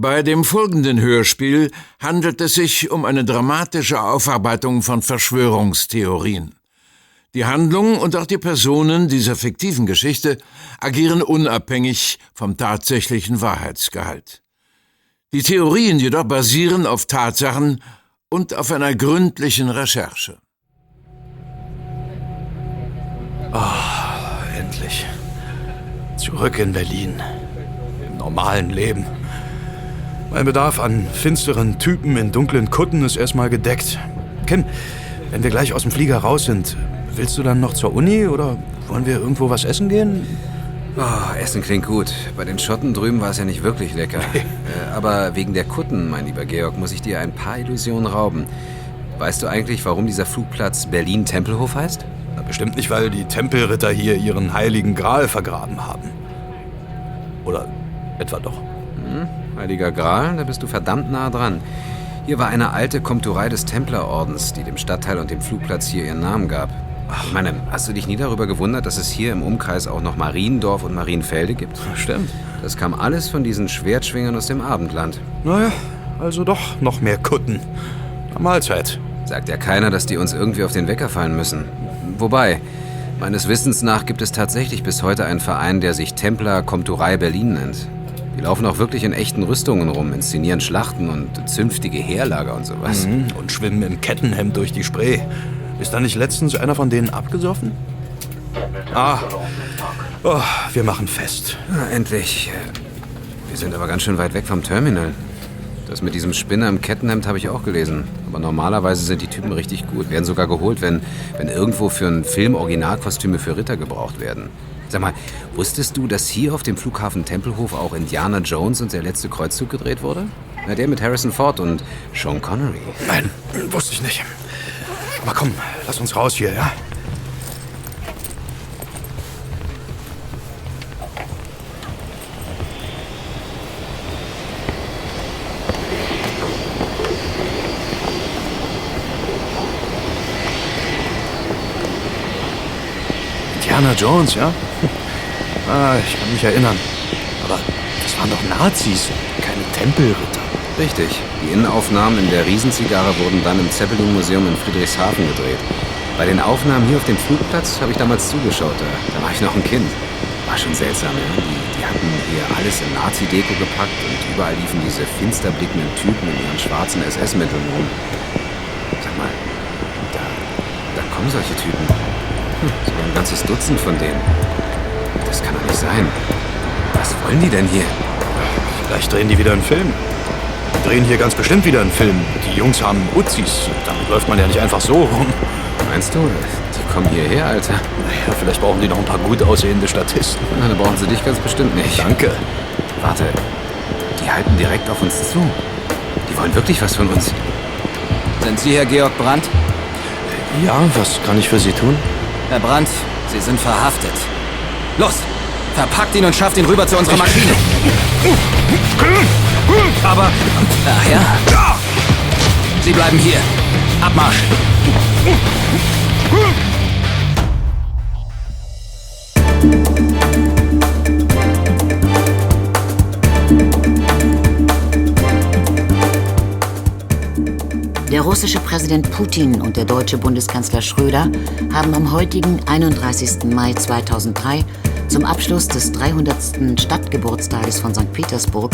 Bei dem folgenden Hörspiel handelt es sich um eine dramatische Aufarbeitung von Verschwörungstheorien. Die Handlung und auch die Personen dieser fiktiven Geschichte agieren unabhängig vom tatsächlichen Wahrheitsgehalt. Die Theorien jedoch basieren auf Tatsachen und auf einer gründlichen Recherche. Oh, endlich. Zurück in Berlin. Im normalen Leben. Mein Bedarf an finsteren Typen in dunklen Kutten ist erstmal gedeckt. Ken, wenn wir gleich aus dem Flieger raus sind, willst du dann noch zur Uni oder wollen wir irgendwo was essen gehen? Oh, Essen klingt gut. Bei den Schotten drüben war es ja nicht wirklich lecker. äh, aber wegen der Kutten, mein lieber Georg, muss ich dir ein paar Illusionen rauben. Weißt du eigentlich, warum dieser Flugplatz Berlin-Tempelhof heißt? Na, bestimmt nicht, weil die Tempelritter hier ihren heiligen Gral vergraben haben. Oder etwa doch? Hm, heiliger Gral, da bist du verdammt nah dran. Hier war eine alte Komturei des Templerordens, die dem Stadtteil und dem Flugplatz hier ihren Namen gab. Ich meine, hast du dich nie darüber gewundert, dass es hier im Umkreis auch noch Mariendorf und Marienfelde gibt? Stimmt. Das kam alles von diesen Schwertschwingern aus dem Abendland. Naja, also doch noch mehr Kutten. Na, Mahlzeit. Sagt ja keiner, dass die uns irgendwie auf den Wecker fallen müssen. Wobei, meines Wissens nach gibt es tatsächlich bis heute einen Verein, der sich Templer Komturei Berlin nennt. Die laufen auch wirklich in echten Rüstungen rum, inszenieren Schlachten und zünftige Heerlager und sowas. Mhm. Und schwimmen im Kettenhemd durch die Spree. Ist da nicht letztens einer von denen abgesoffen? Ah, oh, wir machen fest. Na, endlich. Wir sind aber ganz schön weit weg vom Terminal. Das mit diesem Spinner im Kettenhemd habe ich auch gelesen. Aber normalerweise sind die Typen richtig gut. Werden sogar geholt, wenn, wenn irgendwo für einen Film Originalkostüme für Ritter gebraucht werden. Sag mal, wusstest du, dass hier auf dem Flughafen Tempelhof auch Indiana Jones und der letzte Kreuzzug gedreht wurde? Na, der mit Harrison Ford und Sean Connery. Nein, wusste ich nicht. Aber komm, lass uns raus hier, ja? Indiana Jones, ja? Ah, ich kann mich erinnern. Aber das waren doch Nazis, keine Tempelritter. Richtig. Die Innenaufnahmen in der Riesenzigarre wurden dann im Zeppelin-Museum in Friedrichshafen gedreht. Bei den Aufnahmen hier auf dem Flugplatz habe ich damals zugeschaut. Da, da war ich noch ein Kind. War schon seltsam, ja? Die, die hatten hier alles in Nazi-Deko gepackt und überall liefen diese finster blickenden Typen in ihren schwarzen SS-Mitteln rum. Sag mal, da, da kommen solche Typen. Hm, sogar ein ganzes Dutzend von denen. Das kann doch nicht sein. Was wollen die denn hier? Vielleicht drehen die wieder einen Film. Die drehen hier ganz bestimmt wieder einen Film. Die Jungs haben Uzis. Damit läuft man ja nicht einfach so rum. Meinst du? Die kommen hierher, Alter. Naja, vielleicht brauchen die noch ein paar gut aussehende Statisten. Na, dann brauchen sie dich ganz bestimmt nicht. Danke. Warte, die halten direkt auf uns zu. Die wollen wirklich was von uns. Sind Sie Herr Georg Brandt? Ja, was kann ich für Sie tun? Herr Brandt, Sie sind verhaftet. Los, verpackt ihn und schafft ihn rüber zu unserer Maschine. Aber Ach ja. Sie bleiben hier. Abmarsch. Der russische Präsident Putin und der deutsche Bundeskanzler Schröder haben am heutigen 31. Mai 2003 zum Abschluss des 300. Stadtgeburtstages von St. Petersburg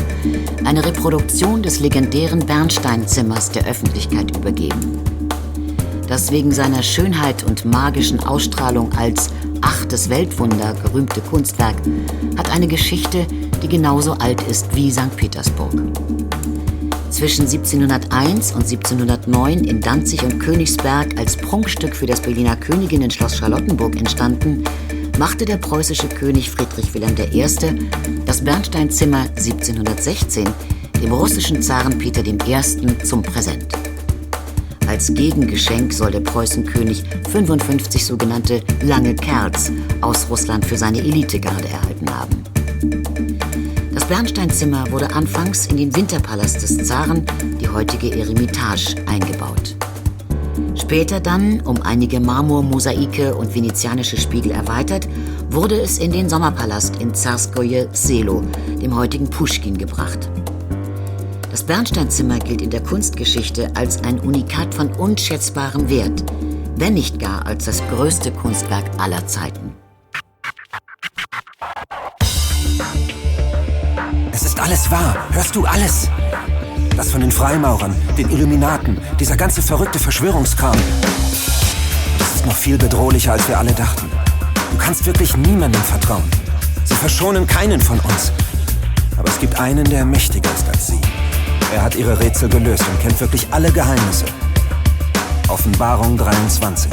eine Reproduktion des legendären Bernsteinzimmers der Öffentlichkeit übergeben. Das wegen seiner Schönheit und magischen Ausstrahlung als achtes Weltwunder gerühmte Kunstwerk hat eine Geschichte, die genauso alt ist wie St. Petersburg. Zwischen 1701 und 1709 in Danzig und Königsberg als Prunkstück für das Berliner Königinnenschloss Charlottenburg entstanden, machte der preußische König Friedrich Wilhelm I. das Bernsteinzimmer 1716 dem russischen Zaren Peter I. zum Präsent. Als Gegengeschenk soll der Preußenkönig 55 sogenannte lange Kerls aus Russland für seine Elitegarde erhalten haben. Das Bernsteinzimmer wurde anfangs in den Winterpalast des Zaren, die heutige Eremitage, eingebaut. Später dann, um einige Marmormosaike und venezianische Spiegel erweitert, wurde es in den Sommerpalast in Zarskoje Selo, dem heutigen Puschkin, gebracht. Das Bernsteinzimmer gilt in der Kunstgeschichte als ein Unikat von unschätzbarem Wert, wenn nicht gar als das größte Kunstwerk aller Zeiten. Es ist alles wahr. Hörst du alles? Das von den Freimaurern, den Illuminaten, dieser ganze verrückte Verschwörungskram. Das ist noch viel bedrohlicher, als wir alle dachten. Du kannst wirklich niemandem vertrauen. Sie verschonen keinen von uns. Aber es gibt einen, der mächtiger ist als sie. Er hat ihre Rätsel gelöst und kennt wirklich alle Geheimnisse. Offenbarung 23.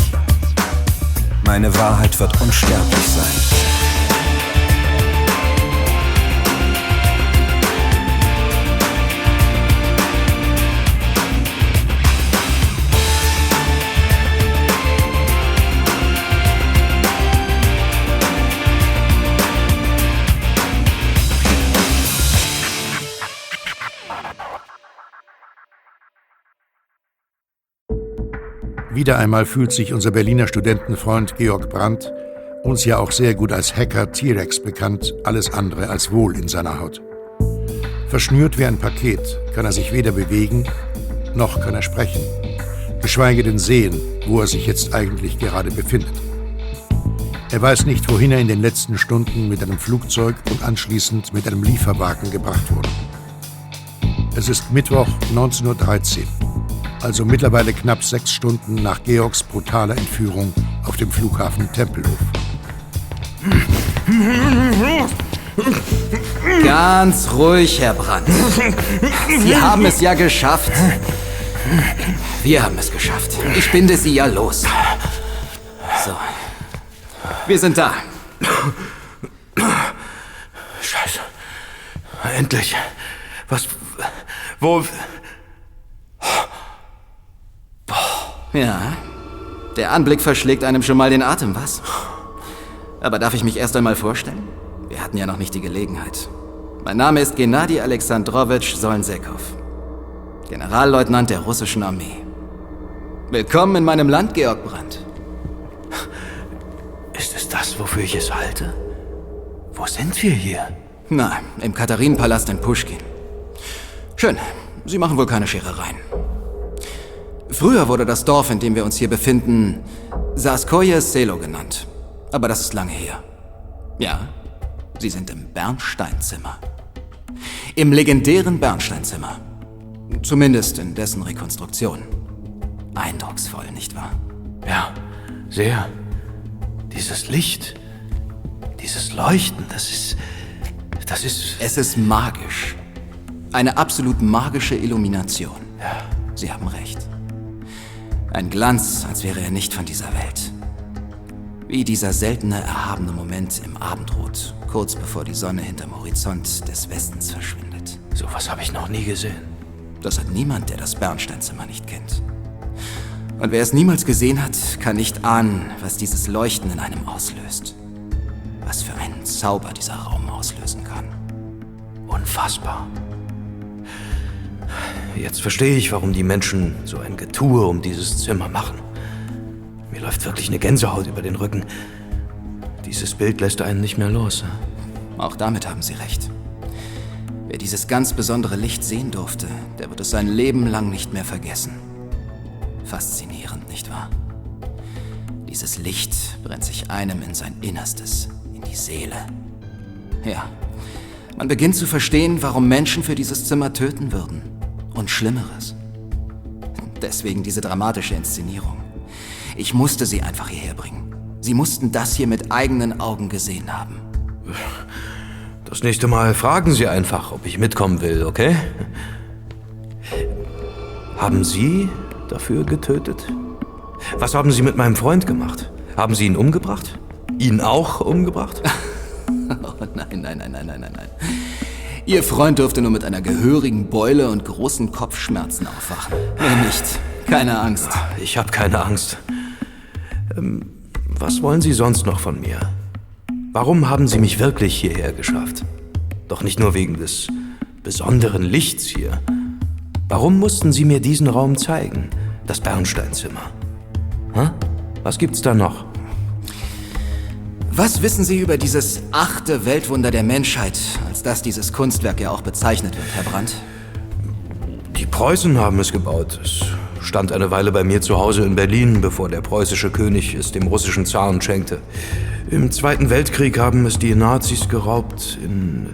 Meine Wahrheit wird unsterblich sein. Wieder einmal fühlt sich unser Berliner Studentenfreund Georg Brandt, uns ja auch sehr gut als Hacker T-Rex bekannt, alles andere als wohl in seiner Haut. Verschnürt wie ein Paket kann er sich weder bewegen, noch kann er sprechen, geschweige denn sehen, wo er sich jetzt eigentlich gerade befindet. Er weiß nicht, wohin er in den letzten Stunden mit einem Flugzeug und anschließend mit einem Lieferwagen gebracht wurde. Es ist Mittwoch 19.13 Uhr also mittlerweile knapp sechs Stunden nach Georgs brutaler Entführung auf dem Flughafen Tempelhof. Ganz ruhig, Herr Brandt. Sie haben es ja geschafft. Wir haben es geschafft. Ich binde Sie ja los. So. Wir sind da. Scheiße. Endlich. Was. Wo. Ja, der Anblick verschlägt einem schon mal den Atem, was? Aber darf ich mich erst einmal vorstellen? Wir hatten ja noch nicht die Gelegenheit. Mein Name ist Gennady Alexandrowitsch Solnsekow, Generalleutnant der russischen Armee. Willkommen in meinem Land, Georg Brandt. Ist es das, wofür ich es halte? Wo sind wir hier? Na, im Katharinenpalast in Pushkin. Schön. Sie machen wohl keine Scherereien. Früher wurde das Dorf, in dem wir uns hier befinden, Saskoje Selo genannt. Aber das ist lange her. Ja, Sie sind im Bernsteinzimmer. Im legendären Bernsteinzimmer. Zumindest in dessen Rekonstruktion. Eindrucksvoll, nicht wahr? Ja, sehr. Dieses Licht, dieses Leuchten, das ist. Das ist. Es ist magisch. Eine absolut magische Illumination. Ja. Sie haben recht. Ein Glanz, als wäre er nicht von dieser Welt. Wie dieser seltene, erhabene Moment im Abendrot, kurz bevor die Sonne hinterm Horizont des Westens verschwindet. Sowas habe ich noch nie gesehen. Das hat niemand, der das Bernsteinzimmer nicht kennt. Und wer es niemals gesehen hat, kann nicht ahnen, was dieses Leuchten in einem auslöst. Was für einen Zauber dieser Raum auslösen kann. Unfassbar. Jetzt verstehe ich, warum die Menschen so ein Getue um dieses Zimmer machen. Mir läuft wirklich eine Gänsehaut über den Rücken. Dieses Bild lässt einen nicht mehr los. Auch damit haben Sie recht. Wer dieses ganz besondere Licht sehen durfte, der wird es sein Leben lang nicht mehr vergessen. Faszinierend, nicht wahr? Dieses Licht brennt sich einem in sein Innerstes, in die Seele. Ja, man beginnt zu verstehen, warum Menschen für dieses Zimmer töten würden und Schlimmeres. Deswegen diese dramatische Inszenierung. Ich musste sie einfach hierher bringen. Sie mussten das hier mit eigenen Augen gesehen haben. Das nächste Mal fragen Sie einfach, ob ich mitkommen will, okay? Haben Sie dafür getötet? Was haben Sie mit meinem Freund gemacht? Haben Sie ihn umgebracht? Ihn auch umgebracht? oh nein, nein, nein, nein, nein, nein, nein. Ihr Freund dürfte nur mit einer gehörigen Beule und großen Kopfschmerzen aufwachen. Mehr nicht. Keine Angst. Ich habe keine Angst. Ähm, was wollen Sie sonst noch von mir? Warum haben Sie mich wirklich hierher geschafft? Doch nicht nur wegen des besonderen Lichts hier. Warum mussten Sie mir diesen Raum zeigen? Das Bernsteinzimmer. Hä? Was gibt's da noch? Was wissen Sie über dieses achte Weltwunder der Menschheit, als das dieses Kunstwerk ja auch bezeichnet wird, Herr Brandt? Preußen haben es gebaut. Es stand eine Weile bei mir zu Hause in Berlin, bevor der preußische König es dem russischen Zaren schenkte. Im Zweiten Weltkrieg haben es die Nazis geraubt. In,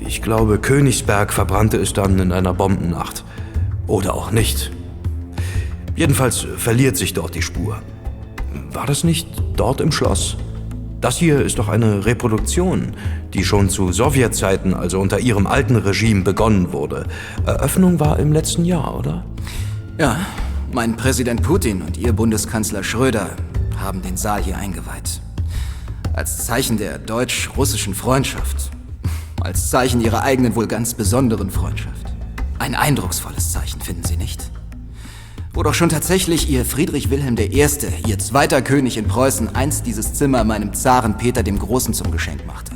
ich glaube, Königsberg verbrannte es dann in einer Bombennacht. Oder auch nicht. Jedenfalls verliert sich dort die Spur. War das nicht dort im Schloss? Das hier ist doch eine Reproduktion, die schon zu Sowjetzeiten, also unter ihrem alten Regime, begonnen wurde. Eröffnung war im letzten Jahr, oder? Ja, mein Präsident Putin und Ihr Bundeskanzler Schröder haben den Saal hier eingeweiht. Als Zeichen der deutsch-russischen Freundschaft. Als Zeichen ihrer eigenen, wohl ganz besonderen Freundschaft. Ein eindrucksvolles Zeichen, finden Sie nicht? Wo doch schon tatsächlich ihr Friedrich Wilhelm I., ihr zweiter König in Preußen, einst dieses Zimmer meinem Zaren Peter dem Großen zum Geschenk machte.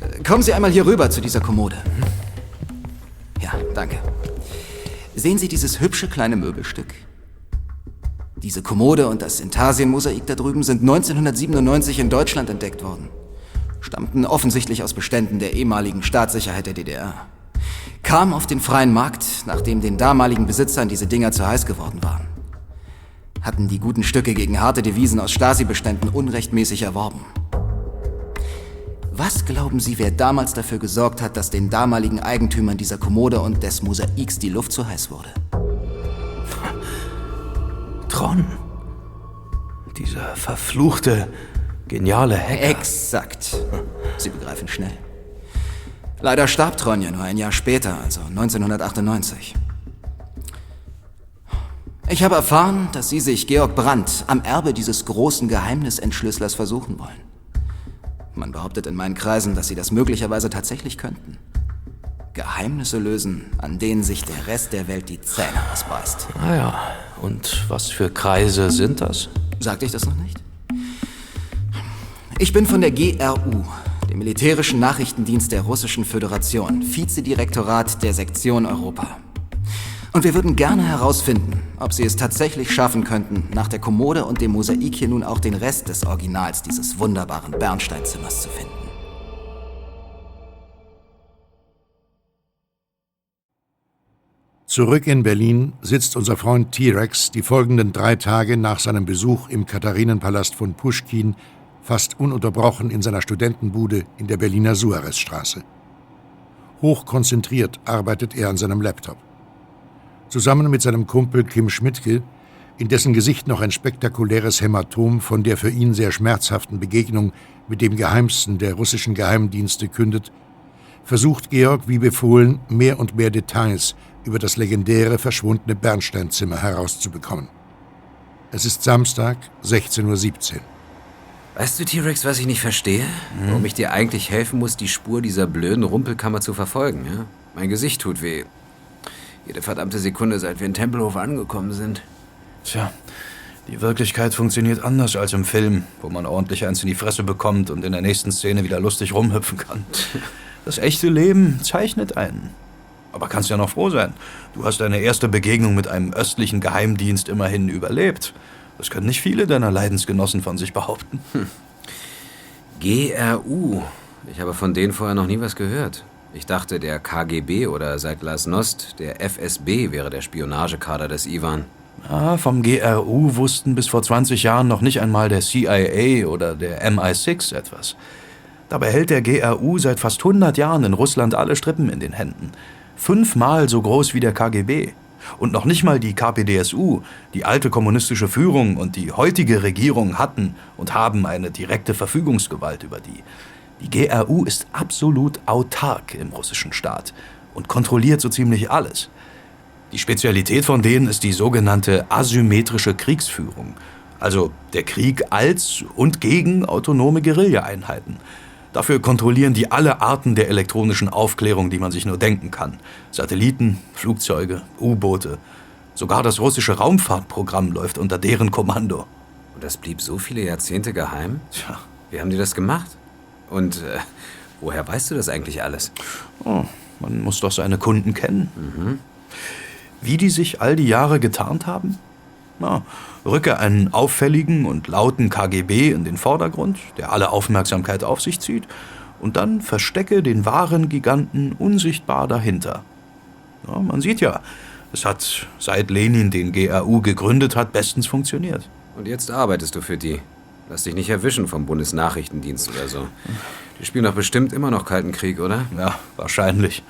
Äh, kommen Sie einmal hier rüber zu dieser Kommode. Ja, danke. Sehen Sie dieses hübsche kleine Möbelstück? Diese Kommode und das Intarsien-Mosaik da drüben sind 1997 in Deutschland entdeckt worden. Stammten offensichtlich aus Beständen der ehemaligen Staatssicherheit der DDR kam auf den freien Markt, nachdem den damaligen Besitzern diese Dinger zu heiß geworden waren. Hatten die guten Stücke gegen harte Devisen aus Stasi-Beständen unrechtmäßig erworben. Was glauben Sie, wer damals dafür gesorgt hat, dass den damaligen Eigentümern dieser Kommode und des Mosaiks die Luft zu heiß wurde? Tron. Dieser verfluchte, geniale Hacker. Exakt. Sie begreifen schnell. Leider starb Tronja nur ein Jahr später, also 1998. Ich habe erfahren, dass Sie sich Georg Brandt am Erbe dieses großen Geheimnisentschlüsslers versuchen wollen. Man behauptet in meinen Kreisen, dass Sie das möglicherweise tatsächlich könnten. Geheimnisse lösen, an denen sich der Rest der Welt die Zähne ausbeißt. Ah ja, und was für Kreise sind das? Sagte ich das noch nicht? Ich bin von der GRU, dem militärischen Nachrichtendienst der Russischen Föderation, Vizedirektorat der Sektion Europa. Und wir würden gerne herausfinden, ob Sie es tatsächlich schaffen könnten, nach der Kommode und dem Mosaik hier nun auch den Rest des Originals dieses wunderbaren Bernsteinzimmers zu finden. Zurück in Berlin sitzt unser Freund T-Rex die folgenden drei Tage nach seinem Besuch im Katharinenpalast von Puschkin fast ununterbrochen in seiner Studentenbude in der Berliner Suarezstraße. Hochkonzentriert arbeitet er an seinem Laptop. Zusammen mit seinem Kumpel Kim Schmidtke, in dessen Gesicht noch ein spektakuläres Hämatom von der für ihn sehr schmerzhaften Begegnung mit dem Geheimsten der russischen Geheimdienste kündet, versucht Georg wie befohlen mehr und mehr Details über das legendäre verschwundene herauszubekommen. Es ist Samstag, 16.17 Uhr. Weißt du, T-Rex, was ich nicht verstehe? Hm? Warum ich dir eigentlich helfen muss, die Spur dieser blöden Rumpelkammer zu verfolgen, ja? Mein Gesicht tut weh. Jede verdammte Sekunde, seit wir in Tempelhof angekommen sind. Tja, die Wirklichkeit funktioniert anders als im Film, wo man ordentlich eins in die Fresse bekommt und in der nächsten Szene wieder lustig rumhüpfen kann. Das echte Leben zeichnet einen. Aber kannst ja noch froh sein. Du hast deine erste Begegnung mit einem östlichen Geheimdienst immerhin überlebt. Das können nicht viele deiner Leidensgenossen von sich behaupten. Hm. GRU. Ich habe von denen vorher noch nie was gehört. Ich dachte, der KGB oder seit Glasnost der FSB wäre der Spionagekader des Ivan. Ah, vom GRU wussten bis vor 20 Jahren noch nicht einmal der CIA oder der MI6 etwas. Dabei hält der GRU seit fast 100 Jahren in Russland alle Strippen in den Händen. Fünfmal so groß wie der KGB. Und noch nicht mal die KPDSU, die alte kommunistische Führung und die heutige Regierung hatten und haben eine direkte Verfügungsgewalt über die. Die GRU ist absolut autark im russischen Staat und kontrolliert so ziemlich alles. Die Spezialität von denen ist die sogenannte asymmetrische Kriegsführung, also der Krieg als und gegen autonome Guerilla-Einheiten. Dafür kontrollieren die alle Arten der elektronischen Aufklärung, die man sich nur denken kann. Satelliten, Flugzeuge, U-Boote. Sogar das russische Raumfahrtprogramm läuft unter deren Kommando. Und das blieb so viele Jahrzehnte geheim? Tja. Wie haben die das gemacht? Und äh, woher weißt du das eigentlich alles? Oh, man muss doch seine Kunden kennen. Mhm. Wie die sich all die Jahre getarnt haben? Na, rücke einen auffälligen und lauten KGB in den Vordergrund, der alle Aufmerksamkeit auf sich zieht, und dann verstecke den wahren Giganten unsichtbar dahinter. Ja, man sieht ja, es hat seit Lenin den GRU gegründet hat, bestens funktioniert. Und jetzt arbeitest du für die. Lass dich nicht erwischen vom Bundesnachrichtendienst oder so. Die spielen doch bestimmt immer noch Kalten Krieg, oder? Ja, wahrscheinlich.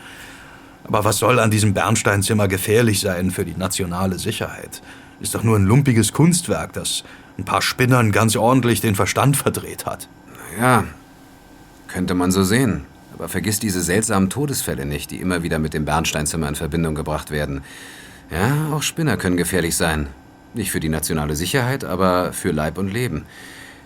Aber was soll an diesem Bernsteinzimmer gefährlich sein für die nationale Sicherheit? Ist doch nur ein lumpiges Kunstwerk, das ein paar Spinnern ganz ordentlich den Verstand verdreht hat. Ja, könnte man so sehen. Aber vergiss diese seltsamen Todesfälle nicht, die immer wieder mit dem Bernsteinzimmer in Verbindung gebracht werden. Ja, auch Spinner können gefährlich sein. Nicht für die nationale Sicherheit, aber für Leib und Leben.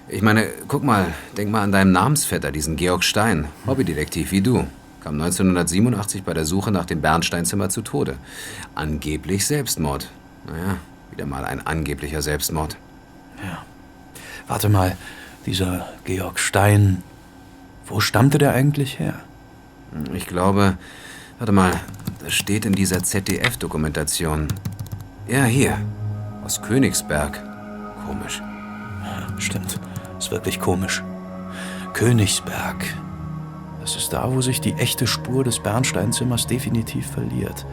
Ich meine, guck mal, denk mal an deinen Namensvetter, diesen Georg Stein, Hobbydetektiv wie du. Kam 1987 bei der Suche nach dem Bernsteinzimmer zu Tode. Angeblich Selbstmord. Naja, wieder mal ein angeblicher Selbstmord. Ja. Warte mal, dieser Georg Stein, wo stammte der eigentlich her? Ich glaube, warte mal, das steht in dieser ZDF-Dokumentation. Ja, hier, aus Königsberg. Komisch. Ja, stimmt, ist wirklich komisch. Königsberg. Das ist da, wo sich die echte Spur des Bernsteinzimmers definitiv verliert.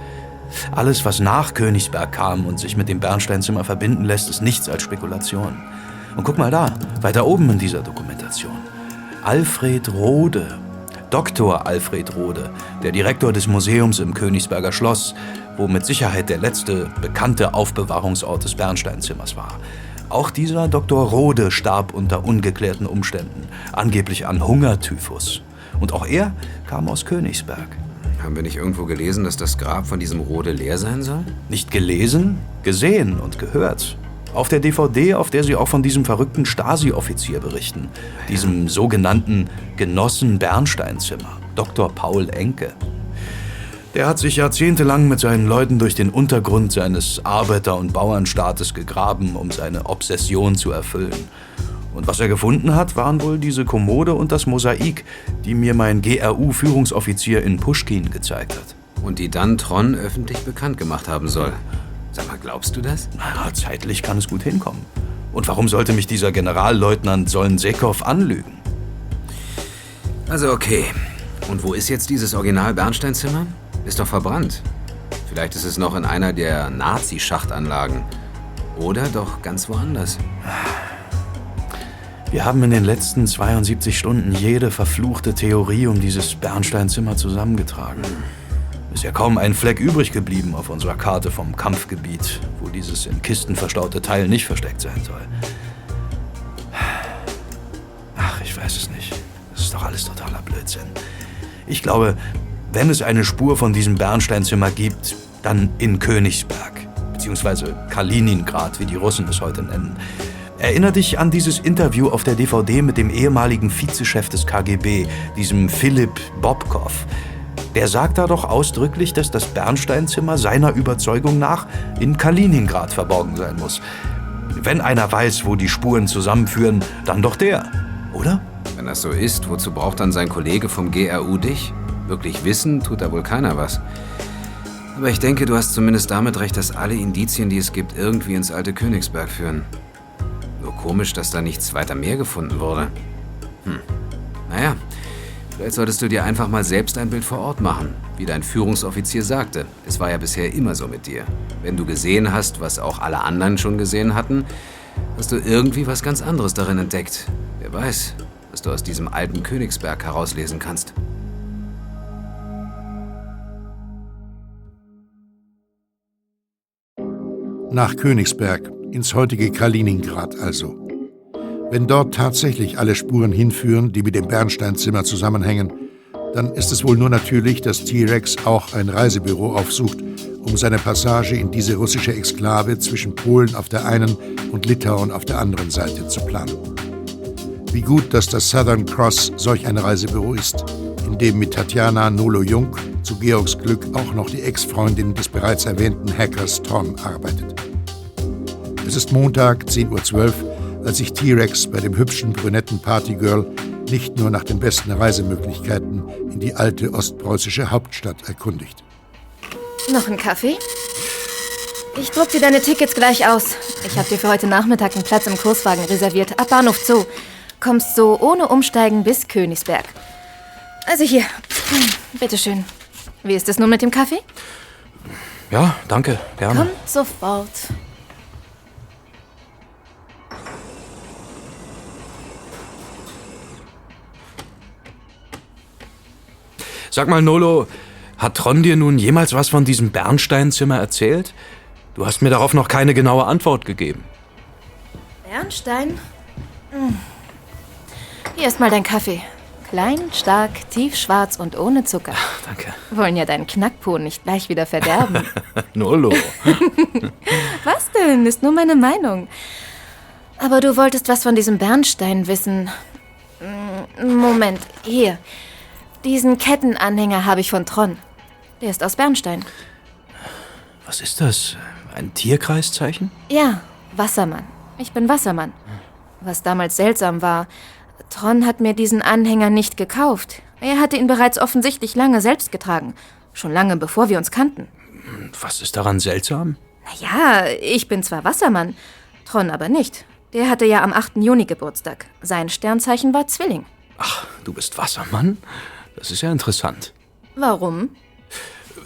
Alles, was nach Königsberg kam und sich mit dem Bernsteinzimmer verbinden lässt, ist nichts als Spekulation. Und guck mal da, weiter oben in dieser Dokumentation. Alfred Rode, Dr. Alfred Rode, der Direktor des Museums im Königsberger Schloss, wo mit Sicherheit der letzte bekannte Aufbewahrungsort des Bernsteinzimmers war. Auch dieser Dr. Rode starb unter ungeklärten Umständen, angeblich an Hungertyphus. Und auch er kam aus Königsberg. Haben wir nicht irgendwo gelesen, dass das Grab von diesem Rode leer sein soll? Nicht gelesen, gesehen und gehört. Auf der DVD, auf der sie auch von diesem verrückten Stasi-Offizier berichten. Diesem sogenannten Genossen Bernsteinzimmer, Dr. Paul Enke. Der hat sich jahrzehntelang mit seinen Leuten durch den Untergrund seines Arbeiter- und Bauernstaates gegraben, um seine Obsession zu erfüllen. Und was er gefunden hat, waren wohl diese Kommode und das Mosaik, die mir mein GRU-Führungsoffizier in Pushkin gezeigt hat. Und die dann Tron öffentlich bekannt gemacht haben soll. Sag mal, glaubst du das? Na, zeitlich kann es gut hinkommen. Und warum sollte mich dieser Generalleutnant Solnsekow anlügen? Also okay. Und wo ist jetzt dieses Original-Bernsteinzimmer? Ist doch verbrannt. Vielleicht ist es noch in einer der Nazi-Schachtanlagen. Oder doch ganz woanders. Wir haben in den letzten 72 Stunden jede verfluchte Theorie um dieses Bernsteinzimmer zusammengetragen. Ist ja kaum ein Fleck übrig geblieben auf unserer Karte vom Kampfgebiet, wo dieses in Kisten verstaute Teil nicht versteckt sein soll. Ach, ich weiß es nicht. Das ist doch alles totaler Blödsinn. Ich glaube, wenn es eine Spur von diesem Bernsteinzimmer gibt, dann in Königsberg, beziehungsweise Kaliningrad, wie die Russen es heute nennen. Erinner dich an dieses Interview auf der DVD mit dem ehemaligen Vizechef des KGB, diesem Philipp Bobkov. Der sagt da doch ausdrücklich, dass das Bernsteinzimmer seiner Überzeugung nach in Kaliningrad verborgen sein muss. Wenn einer weiß, wo die Spuren zusammenführen, dann doch der, oder? Wenn das so ist, wozu braucht dann sein Kollege vom GRU dich? Wirklich wissen, tut da wohl keiner was. Aber ich denke, du hast zumindest damit recht, dass alle Indizien, die es gibt, irgendwie ins alte Königsberg führen. Komisch, dass da nichts weiter mehr gefunden wurde. Hm. Naja, vielleicht solltest du dir einfach mal selbst ein Bild vor Ort machen. Wie dein Führungsoffizier sagte, es war ja bisher immer so mit dir. Wenn du gesehen hast, was auch alle anderen schon gesehen hatten, hast du irgendwie was ganz anderes darin entdeckt. Wer weiß, was du aus diesem alten Königsberg herauslesen kannst. Nach Königsberg, ins heutige Kaliningrad also. Wenn dort tatsächlich alle Spuren hinführen, die mit dem Bernsteinzimmer zusammenhängen, dann ist es wohl nur natürlich, dass T-Rex auch ein Reisebüro aufsucht, um seine Passage in diese russische Exklave zwischen Polen auf der einen und Litauen auf der anderen Seite zu planen. Wie gut, dass das Southern Cross solch ein Reisebüro ist, in dem mit Tatjana Nolo-Jung zu Georgs Glück auch noch die Ex-Freundin des bereits erwähnten Hackers Tom arbeitet. Es ist Montag, 10.12 Uhr, als sich T-Rex bei dem hübschen brünetten Partygirl nicht nur nach den besten Reisemöglichkeiten in die alte ostpreußische Hauptstadt erkundigt. Noch ein Kaffee? Ich druck dir deine Tickets gleich aus. Ich habe dir für heute Nachmittag einen Platz im Kurswagen reserviert. Ab Bahnhof Zoo. Kommst so ohne Umsteigen bis Königsberg. Also hier. Bitteschön. Wie ist es nun mit dem Kaffee? Ja, danke, gerne. Kommt sofort. Sag mal, Nolo, hat Tron dir nun jemals was von diesem Bernsteinzimmer erzählt? Du hast mir darauf noch keine genaue Antwort gegeben. Bernstein? Hm. Hier ist mal dein Kaffee. Klein, stark, tiefschwarz und ohne Zucker. Danke. Wollen ja deinen Knackpo nicht gleich wieder verderben. Nolo. was denn? Ist nur meine Meinung. Aber du wolltest was von diesem Bernstein wissen. Hm, Moment, hier. Diesen Kettenanhänger habe ich von Tron. Der ist aus Bernstein. Was ist das? Ein Tierkreiszeichen? Ja, Wassermann. Ich bin Wassermann. Was damals seltsam war, Tron hat mir diesen Anhänger nicht gekauft. Er hatte ihn bereits offensichtlich lange selbst getragen. Schon lange bevor wir uns kannten. Was ist daran seltsam? Naja, ich bin zwar Wassermann, Tron aber nicht. Der hatte ja am 8. Juni Geburtstag. Sein Sternzeichen war Zwilling. Ach, du bist Wassermann? Das ist ja interessant. Warum?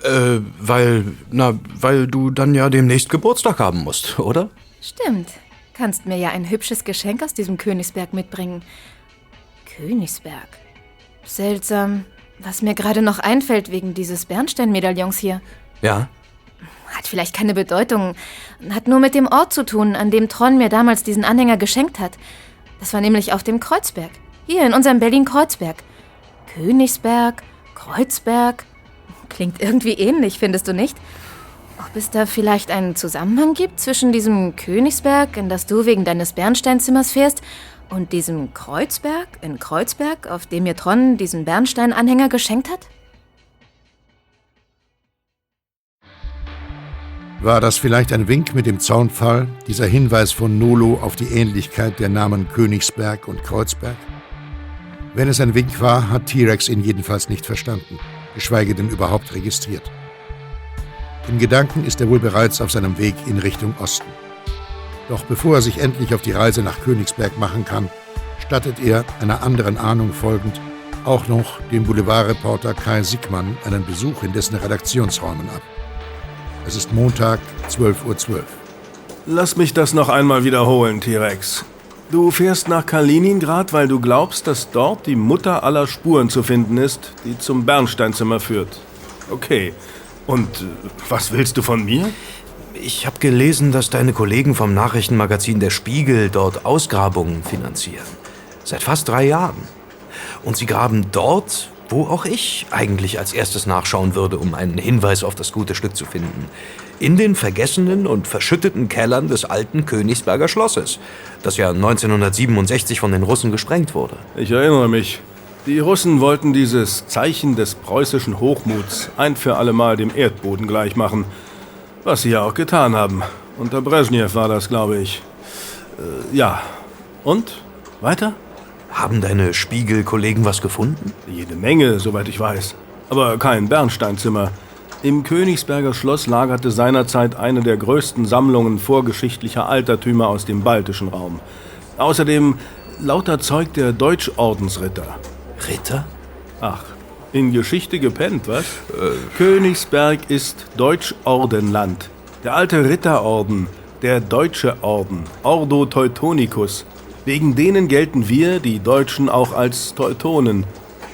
Äh, weil, na, weil du dann ja demnächst Geburtstag haben musst, oder? Stimmt. Kannst mir ja ein hübsches Geschenk aus diesem Königsberg mitbringen. Königsberg. Seltsam. Was mir gerade noch einfällt wegen dieses Bernstein-Medaillons hier. Ja. Hat vielleicht keine Bedeutung. Hat nur mit dem Ort zu tun, an dem Tron mir damals diesen Anhänger geschenkt hat. Das war nämlich auf dem Kreuzberg. Hier in unserem Berlin-Kreuzberg. Königsberg, Kreuzberg. Klingt irgendwie ähnlich, findest du nicht? Ob es da vielleicht einen Zusammenhang gibt zwischen diesem Königsberg, in das du wegen deines Bernsteinzimmers fährst, und diesem Kreuzberg in Kreuzberg, auf dem mir Tron diesen Bernsteinanhänger geschenkt hat? War das vielleicht ein Wink mit dem Zaunpfahl, dieser Hinweis von Nolo auf die Ähnlichkeit der Namen Königsberg und Kreuzberg? Wenn es ein Wink war, hat T-Rex ihn jedenfalls nicht verstanden, geschweige denn überhaupt registriert. In Gedanken ist er wohl bereits auf seinem Weg in Richtung Osten. Doch bevor er sich endlich auf die Reise nach Königsberg machen kann, stattet er, einer anderen Ahnung folgend, auch noch dem Boulevardreporter Kai Sickmann einen Besuch in dessen Redaktionsräumen ab. Es ist Montag, 12.12 Uhr. .12. Lass mich das noch einmal wiederholen, T-Rex. Du fährst nach Kaliningrad, weil du glaubst, dass dort die Mutter aller Spuren zu finden ist, die zum Bernsteinzimmer führt. Okay. Und äh, was willst du von mir? Ich habe gelesen, dass deine Kollegen vom Nachrichtenmagazin Der Spiegel dort Ausgrabungen finanzieren. Seit fast drei Jahren. Und sie graben dort, wo auch ich eigentlich als erstes nachschauen würde, um einen Hinweis auf das gute Stück zu finden. In den vergessenen und verschütteten Kellern des alten Königsberger Schlosses, das ja 1967 von den Russen gesprengt wurde. Ich erinnere mich. Die Russen wollten dieses Zeichen des preußischen Hochmuts ein für allemal dem Erdboden gleichmachen. Was sie ja auch getan haben. Unter Brezhnev war das, glaube ich. Äh, ja. Und? Weiter? Haben deine Spiegelkollegen was gefunden? Jede Menge, soweit ich weiß. Aber kein Bernsteinzimmer. Im Königsberger Schloss lagerte seinerzeit eine der größten Sammlungen vorgeschichtlicher Altertümer aus dem baltischen Raum. Außerdem lauter Zeug der Deutschordensritter. Ritter? Ach, in Geschichte gepennt, was? Äh. Königsberg ist Deutschordenland. Der alte Ritterorden, der Deutsche Orden, Ordo Teutonicus. Wegen denen gelten wir, die Deutschen, auch als Teutonen.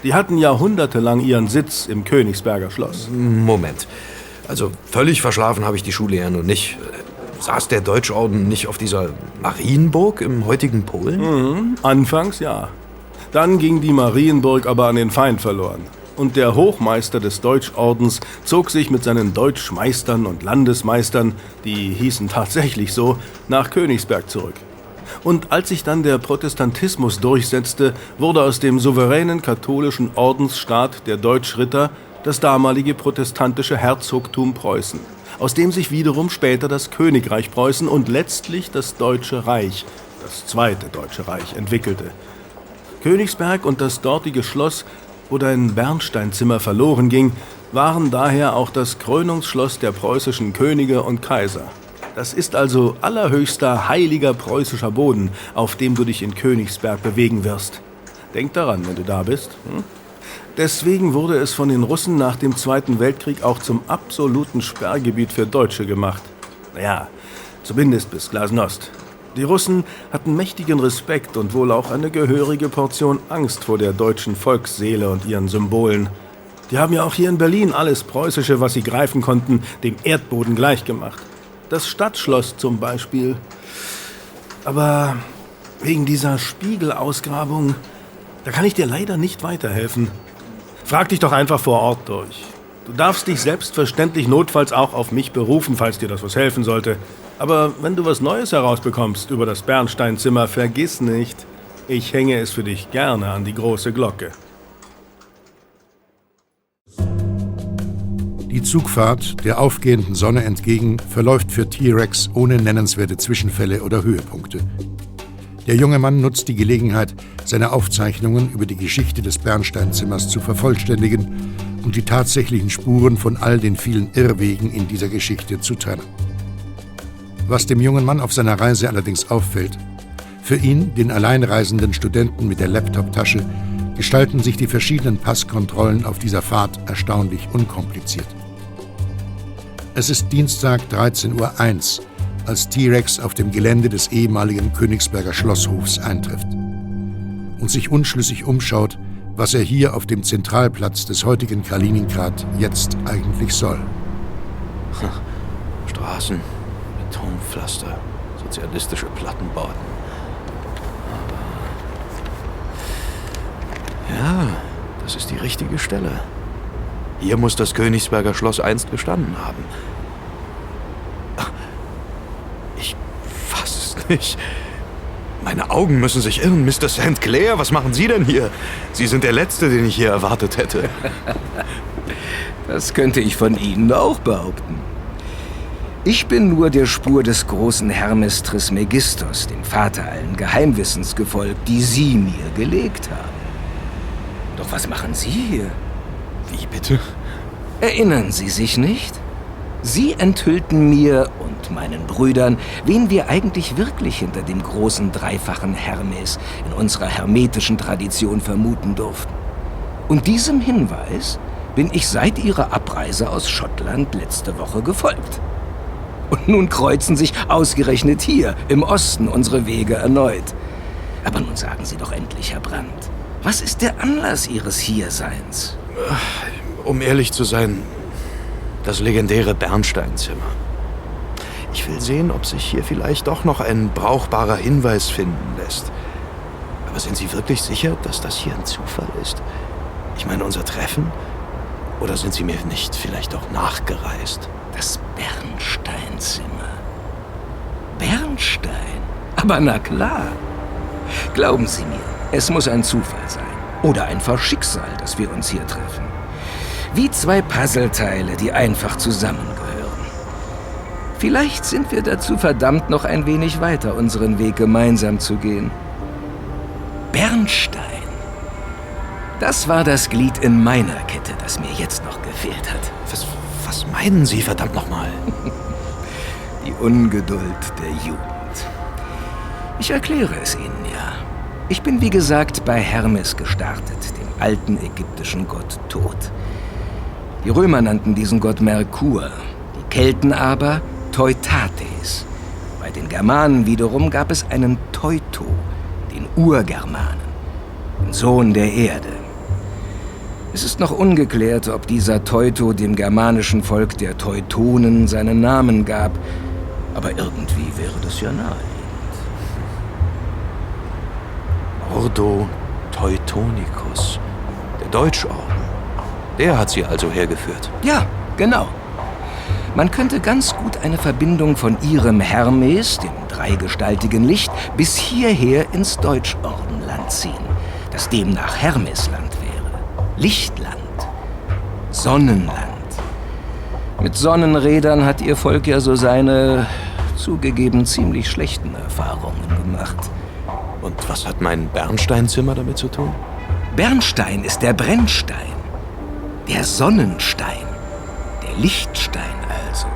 Die hatten jahrhundertelang ihren Sitz im Königsberger Schloss. Moment. Also völlig verschlafen habe ich die Schule ja nun nicht. Saß der Deutschorden nicht auf dieser Marienburg im heutigen Polen? Mhm, anfangs ja. Dann ging die Marienburg aber an den Feind verloren. Und der Hochmeister des Deutschordens zog sich mit seinen Deutschmeistern und Landesmeistern, die hießen tatsächlich so, nach Königsberg zurück. Und als sich dann der Protestantismus durchsetzte, wurde aus dem souveränen katholischen Ordensstaat der Deutschritter das damalige protestantische Herzogtum Preußen, aus dem sich wiederum später das Königreich Preußen und letztlich das Deutsche Reich, das zweite Deutsche Reich, entwickelte. Königsberg und das dortige Schloss, wo dein Bernsteinzimmer verloren ging, waren daher auch das Krönungsschloss der preußischen Könige und Kaiser. Das ist also allerhöchster heiliger preußischer Boden, auf dem du dich in Königsberg bewegen wirst. Denk daran, wenn du da bist. Hm? Deswegen wurde es von den Russen nach dem Zweiten Weltkrieg auch zum absoluten Sperrgebiet für Deutsche gemacht. Naja, zumindest bis Glasnost. Die Russen hatten mächtigen Respekt und wohl auch eine gehörige Portion Angst vor der deutschen Volksseele und ihren Symbolen. Die haben ja auch hier in Berlin alles Preußische, was sie greifen konnten, dem Erdboden gleichgemacht. Das Stadtschloss zum Beispiel. Aber wegen dieser Spiegelausgrabung, da kann ich dir leider nicht weiterhelfen. Frag dich doch einfach vor Ort durch. Du darfst dich selbstverständlich notfalls auch auf mich berufen, falls dir das was helfen sollte. Aber wenn du was Neues herausbekommst über das Bernsteinzimmer, vergiss nicht, ich hänge es für dich gerne an die große Glocke. Die Zugfahrt der aufgehenden Sonne entgegen verläuft für T-Rex ohne nennenswerte Zwischenfälle oder Höhepunkte. Der junge Mann nutzt die Gelegenheit, seine Aufzeichnungen über die Geschichte des Bernsteinzimmers zu vervollständigen und die tatsächlichen Spuren von all den vielen Irrwegen in dieser Geschichte zu trennen. Was dem jungen Mann auf seiner Reise allerdings auffällt, für ihn, den alleinreisenden Studenten mit der Laptoptasche, gestalten sich die verschiedenen Passkontrollen auf dieser Fahrt erstaunlich unkompliziert. Es ist Dienstag 13.01 Uhr, als T-Rex auf dem Gelände des ehemaligen Königsberger Schlosshofs eintrifft und sich unschlüssig umschaut, was er hier auf dem Zentralplatz des heutigen Kaliningrad jetzt eigentlich soll. Straßen, Betonpflaster, sozialistische Plattenbauten. Ja, das ist die richtige Stelle. Hier muss das Königsberger Schloss einst gestanden haben. Ich fass es nicht. Meine Augen müssen sich irren. Mr. St. Clair, was machen Sie denn hier? Sie sind der Letzte, den ich hier erwartet hätte. Das könnte ich von Ihnen auch behaupten. Ich bin nur der Spur des großen Hermes Trismegistos, dem Vater allen Geheimwissens, gefolgt, die Sie mir gelegt haben. Doch was machen Sie hier? Wie bitte? Erinnern Sie sich nicht? Sie enthüllten mir und meinen Brüdern, wen wir eigentlich wirklich hinter dem großen dreifachen Hermes in unserer hermetischen Tradition vermuten durften. Und diesem Hinweis bin ich seit ihrer Abreise aus Schottland letzte Woche gefolgt. Und nun kreuzen sich ausgerechnet hier im Osten unsere Wege erneut. Aber nun sagen Sie doch endlich, Herr Brandt, was ist der Anlass Ihres Hierseins? Um ehrlich zu sein, das legendäre Bernsteinzimmer. Ich will sehen, ob sich hier vielleicht doch noch ein brauchbarer Hinweis finden lässt. Aber sind Sie wirklich sicher, dass das hier ein Zufall ist? Ich meine, unser Treffen? Oder sind Sie mir nicht vielleicht doch nachgereist? Das Bernsteinzimmer. Bernstein? Aber na klar. Glauben Sie mir, es muss ein Zufall sein. Oder einfach Schicksal, dass wir uns hier treffen. Wie zwei Puzzleteile, die einfach zusammengehören. Vielleicht sind wir dazu verdammt, noch ein wenig weiter unseren Weg gemeinsam zu gehen. Bernstein. Das war das Glied in meiner Kette, das mir jetzt noch gefehlt hat. Was, was meinen Sie, verdammt nochmal? Die Ungeduld der Jugend. Ich erkläre es Ihnen ja. Ich bin wie gesagt bei Hermes gestartet, dem alten ägyptischen Gott Tod. Die Römer nannten diesen Gott Merkur, die Kelten aber Teutates. Bei den Germanen wiederum gab es einen Teuto, den Urgermanen, den Sohn der Erde. Es ist noch ungeklärt, ob dieser Teuto dem germanischen Volk der Teutonen seinen Namen gab, aber irgendwie wäre das ja naheliegend. Ordo Teutonicus, der Deutschorden. Der hat sie also hergeführt. Ja, genau. Man könnte ganz gut eine Verbindung von ihrem Hermes, dem dreigestaltigen Licht, bis hierher ins Deutschordenland ziehen, das demnach Hermesland wäre. Lichtland. Sonnenland. Mit Sonnenrädern hat ihr Volk ja so seine, zugegeben, ziemlich schlechten Erfahrungen gemacht. Und was hat mein Bernsteinzimmer damit zu tun? Bernstein ist der Brennstein. Der Sonnenstein. Der Lichtstein also.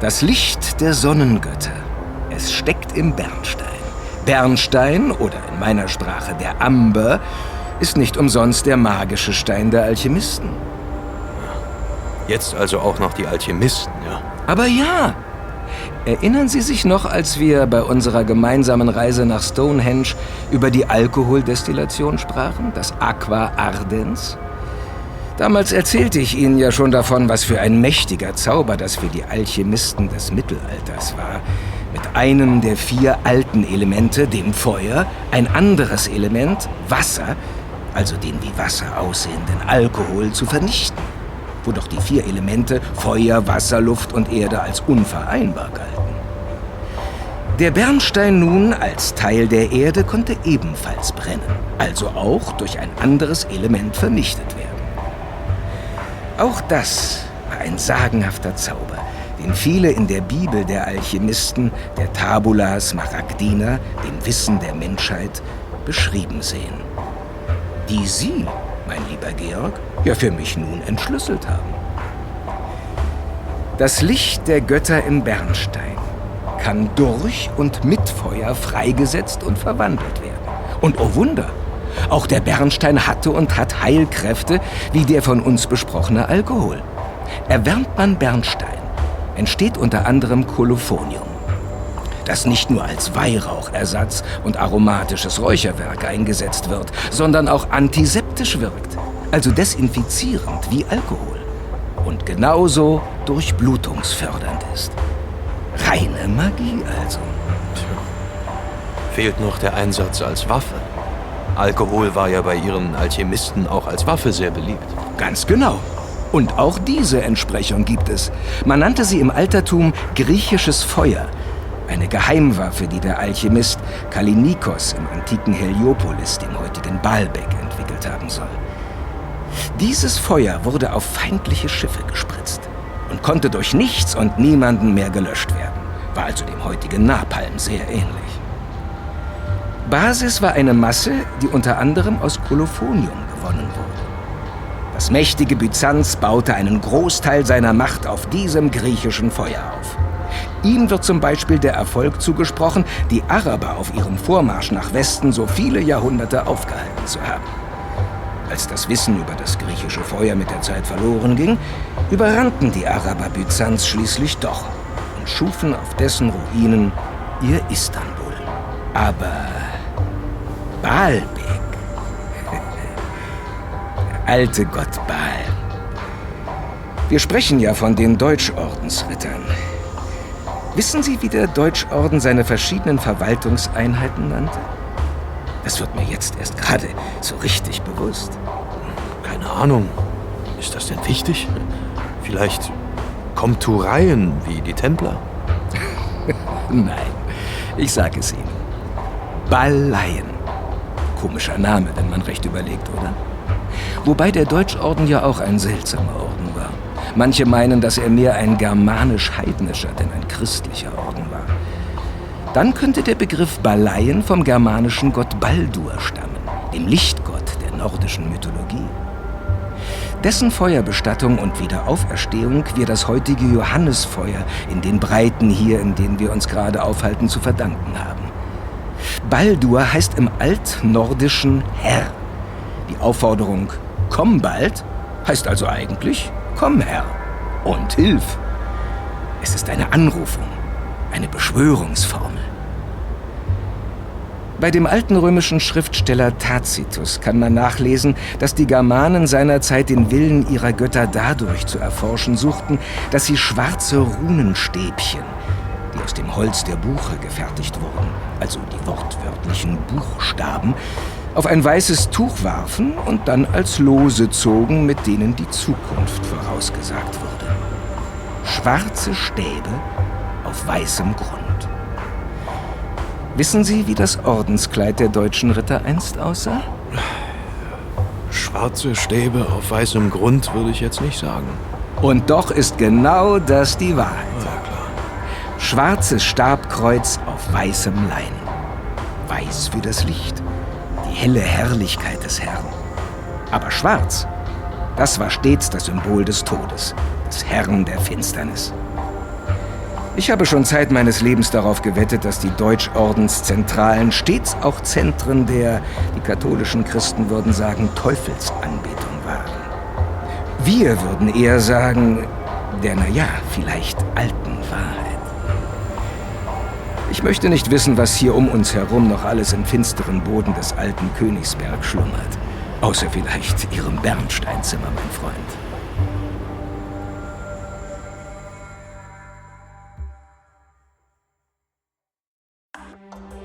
Das Licht der Sonnengötter. Es steckt im Bernstein. Bernstein, oder in meiner Sprache der Amber, ist nicht umsonst der magische Stein der Alchemisten. Jetzt also auch noch die Alchemisten, ja? Aber ja, erinnern Sie sich noch, als wir bei unserer gemeinsamen Reise nach Stonehenge über die Alkoholdestillation sprachen, das Aqua Ardens? Damals erzählte ich Ihnen ja schon davon, was für ein mächtiger Zauber das für die Alchemisten des Mittelalters war. Mit einem der vier alten Elemente, dem Feuer, ein anderes Element, Wasser, also den wie Wasser aussehenden Alkohol, zu vernichten. Wo doch die vier Elemente Feuer, Wasser, Luft und Erde als unvereinbar galten. Der Bernstein nun als Teil der Erde konnte ebenfalls brennen, also auch durch ein anderes Element vernichtet werden. Auch das war ein sagenhafter Zauber, den viele in der Bibel der Alchemisten, der Tabula Smaragdina, dem Wissen der Menschheit, beschrieben sehen. Die Sie, mein lieber Georg, ja für mich nun entschlüsselt haben. Das Licht der Götter im Bernstein kann durch und mit Feuer freigesetzt und verwandelt werden. Und oh Wunder, auch der Bernstein hatte und hat Heilkräfte, wie der von uns besprochene Alkohol. Erwärmt man Bernstein, entsteht unter anderem Kolophonium, das nicht nur als Weihrauchersatz und aromatisches Räucherwerk eingesetzt wird, sondern auch antiseptisch wirkt, also desinfizierend wie Alkohol und genauso durchblutungsfördernd ist. Reine Magie also. Fehlt noch der Einsatz als Waffe. Alkohol war ja bei ihren Alchemisten auch als Waffe sehr beliebt. Ganz genau. Und auch diese Entsprechung gibt es. Man nannte sie im Altertum griechisches Feuer. Eine Geheimwaffe, die der Alchemist Kalinikos im antiken Heliopolis, dem heutigen Baalbek, entwickelt haben soll. Dieses Feuer wurde auf feindliche Schiffe gespritzt und konnte durch nichts und niemanden mehr gelöscht werden. War also dem heutigen Napalm sehr ähnlich. Basis war eine Masse, die unter anderem aus Kolophonium gewonnen wurde. Das mächtige Byzanz baute einen Großteil seiner Macht auf diesem griechischen Feuer auf. Ihm wird zum Beispiel der Erfolg zugesprochen, die Araber auf ihrem Vormarsch nach Westen so viele Jahrhunderte aufgehalten zu haben. Als das Wissen über das griechische Feuer mit der Zeit verloren ging, überrannten die Araber Byzanz schließlich doch und schufen auf dessen Ruinen ihr Istanbul. Aber Baalbek, alte Gott Baal. Wir sprechen ja von den Deutschordensrittern. Wissen Sie, wie der Deutschorden seine verschiedenen Verwaltungseinheiten nannte? Das wird mir jetzt erst gerade so richtig bewusst. Keine Ahnung. Ist das denn wichtig? Vielleicht Komtureien wie die Templer? Nein, ich sage es Ihnen. Balleien. Komischer Name, wenn man recht überlegt, oder? Wobei der Deutschorden ja auch ein seltsamer Orden war. Manche meinen, dass er mehr ein germanisch-heidnischer, denn ein christlicher Orden war. Dann könnte der Begriff Baleien vom germanischen Gott Baldur stammen, dem Lichtgott der nordischen Mythologie. Dessen Feuerbestattung und Wiederauferstehung wir das heutige Johannesfeuer in den Breiten hier, in denen wir uns gerade aufhalten, zu verdanken haben. Baldur heißt im Altnordischen Herr. Die Aufforderung Komm bald heißt also eigentlich Komm Herr und hilf. Es ist eine Anrufung, eine Beschwörungsformel. Bei dem alten römischen Schriftsteller Tacitus kann man nachlesen, dass die Germanen seinerzeit den Willen ihrer Götter dadurch zu erforschen suchten, dass sie schwarze Runenstäbchen, die aus dem Holz der Buche gefertigt wurden, also die wortwörtlichen Buchstaben, auf ein weißes Tuch warfen und dann als Lose zogen, mit denen die Zukunft vorausgesagt wurde. Schwarze Stäbe auf weißem Grund. Wissen Sie, wie das Ordenskleid der deutschen Ritter einst aussah? Schwarze Stäbe auf weißem Grund würde ich jetzt nicht sagen. Und doch ist genau das die Wahrheit. Schwarzes Stabkreuz auf weißem Lein. Weiß für das Licht, helle Herrlichkeit des Herrn. Aber schwarz, das war stets das Symbol des Todes, des Herrn der Finsternis. Ich habe schon Zeit meines Lebens darauf gewettet, dass die Deutschordenszentralen stets auch Zentren der, die katholischen Christen würden sagen, Teufelsanbetung waren. Wir würden eher sagen, der, naja, vielleicht alten Wahrheit. Ich möchte nicht wissen, was hier um uns herum noch alles im finsteren Boden des alten Königsberg schlummert. Außer vielleicht Ihrem Bernsteinzimmer, mein Freund.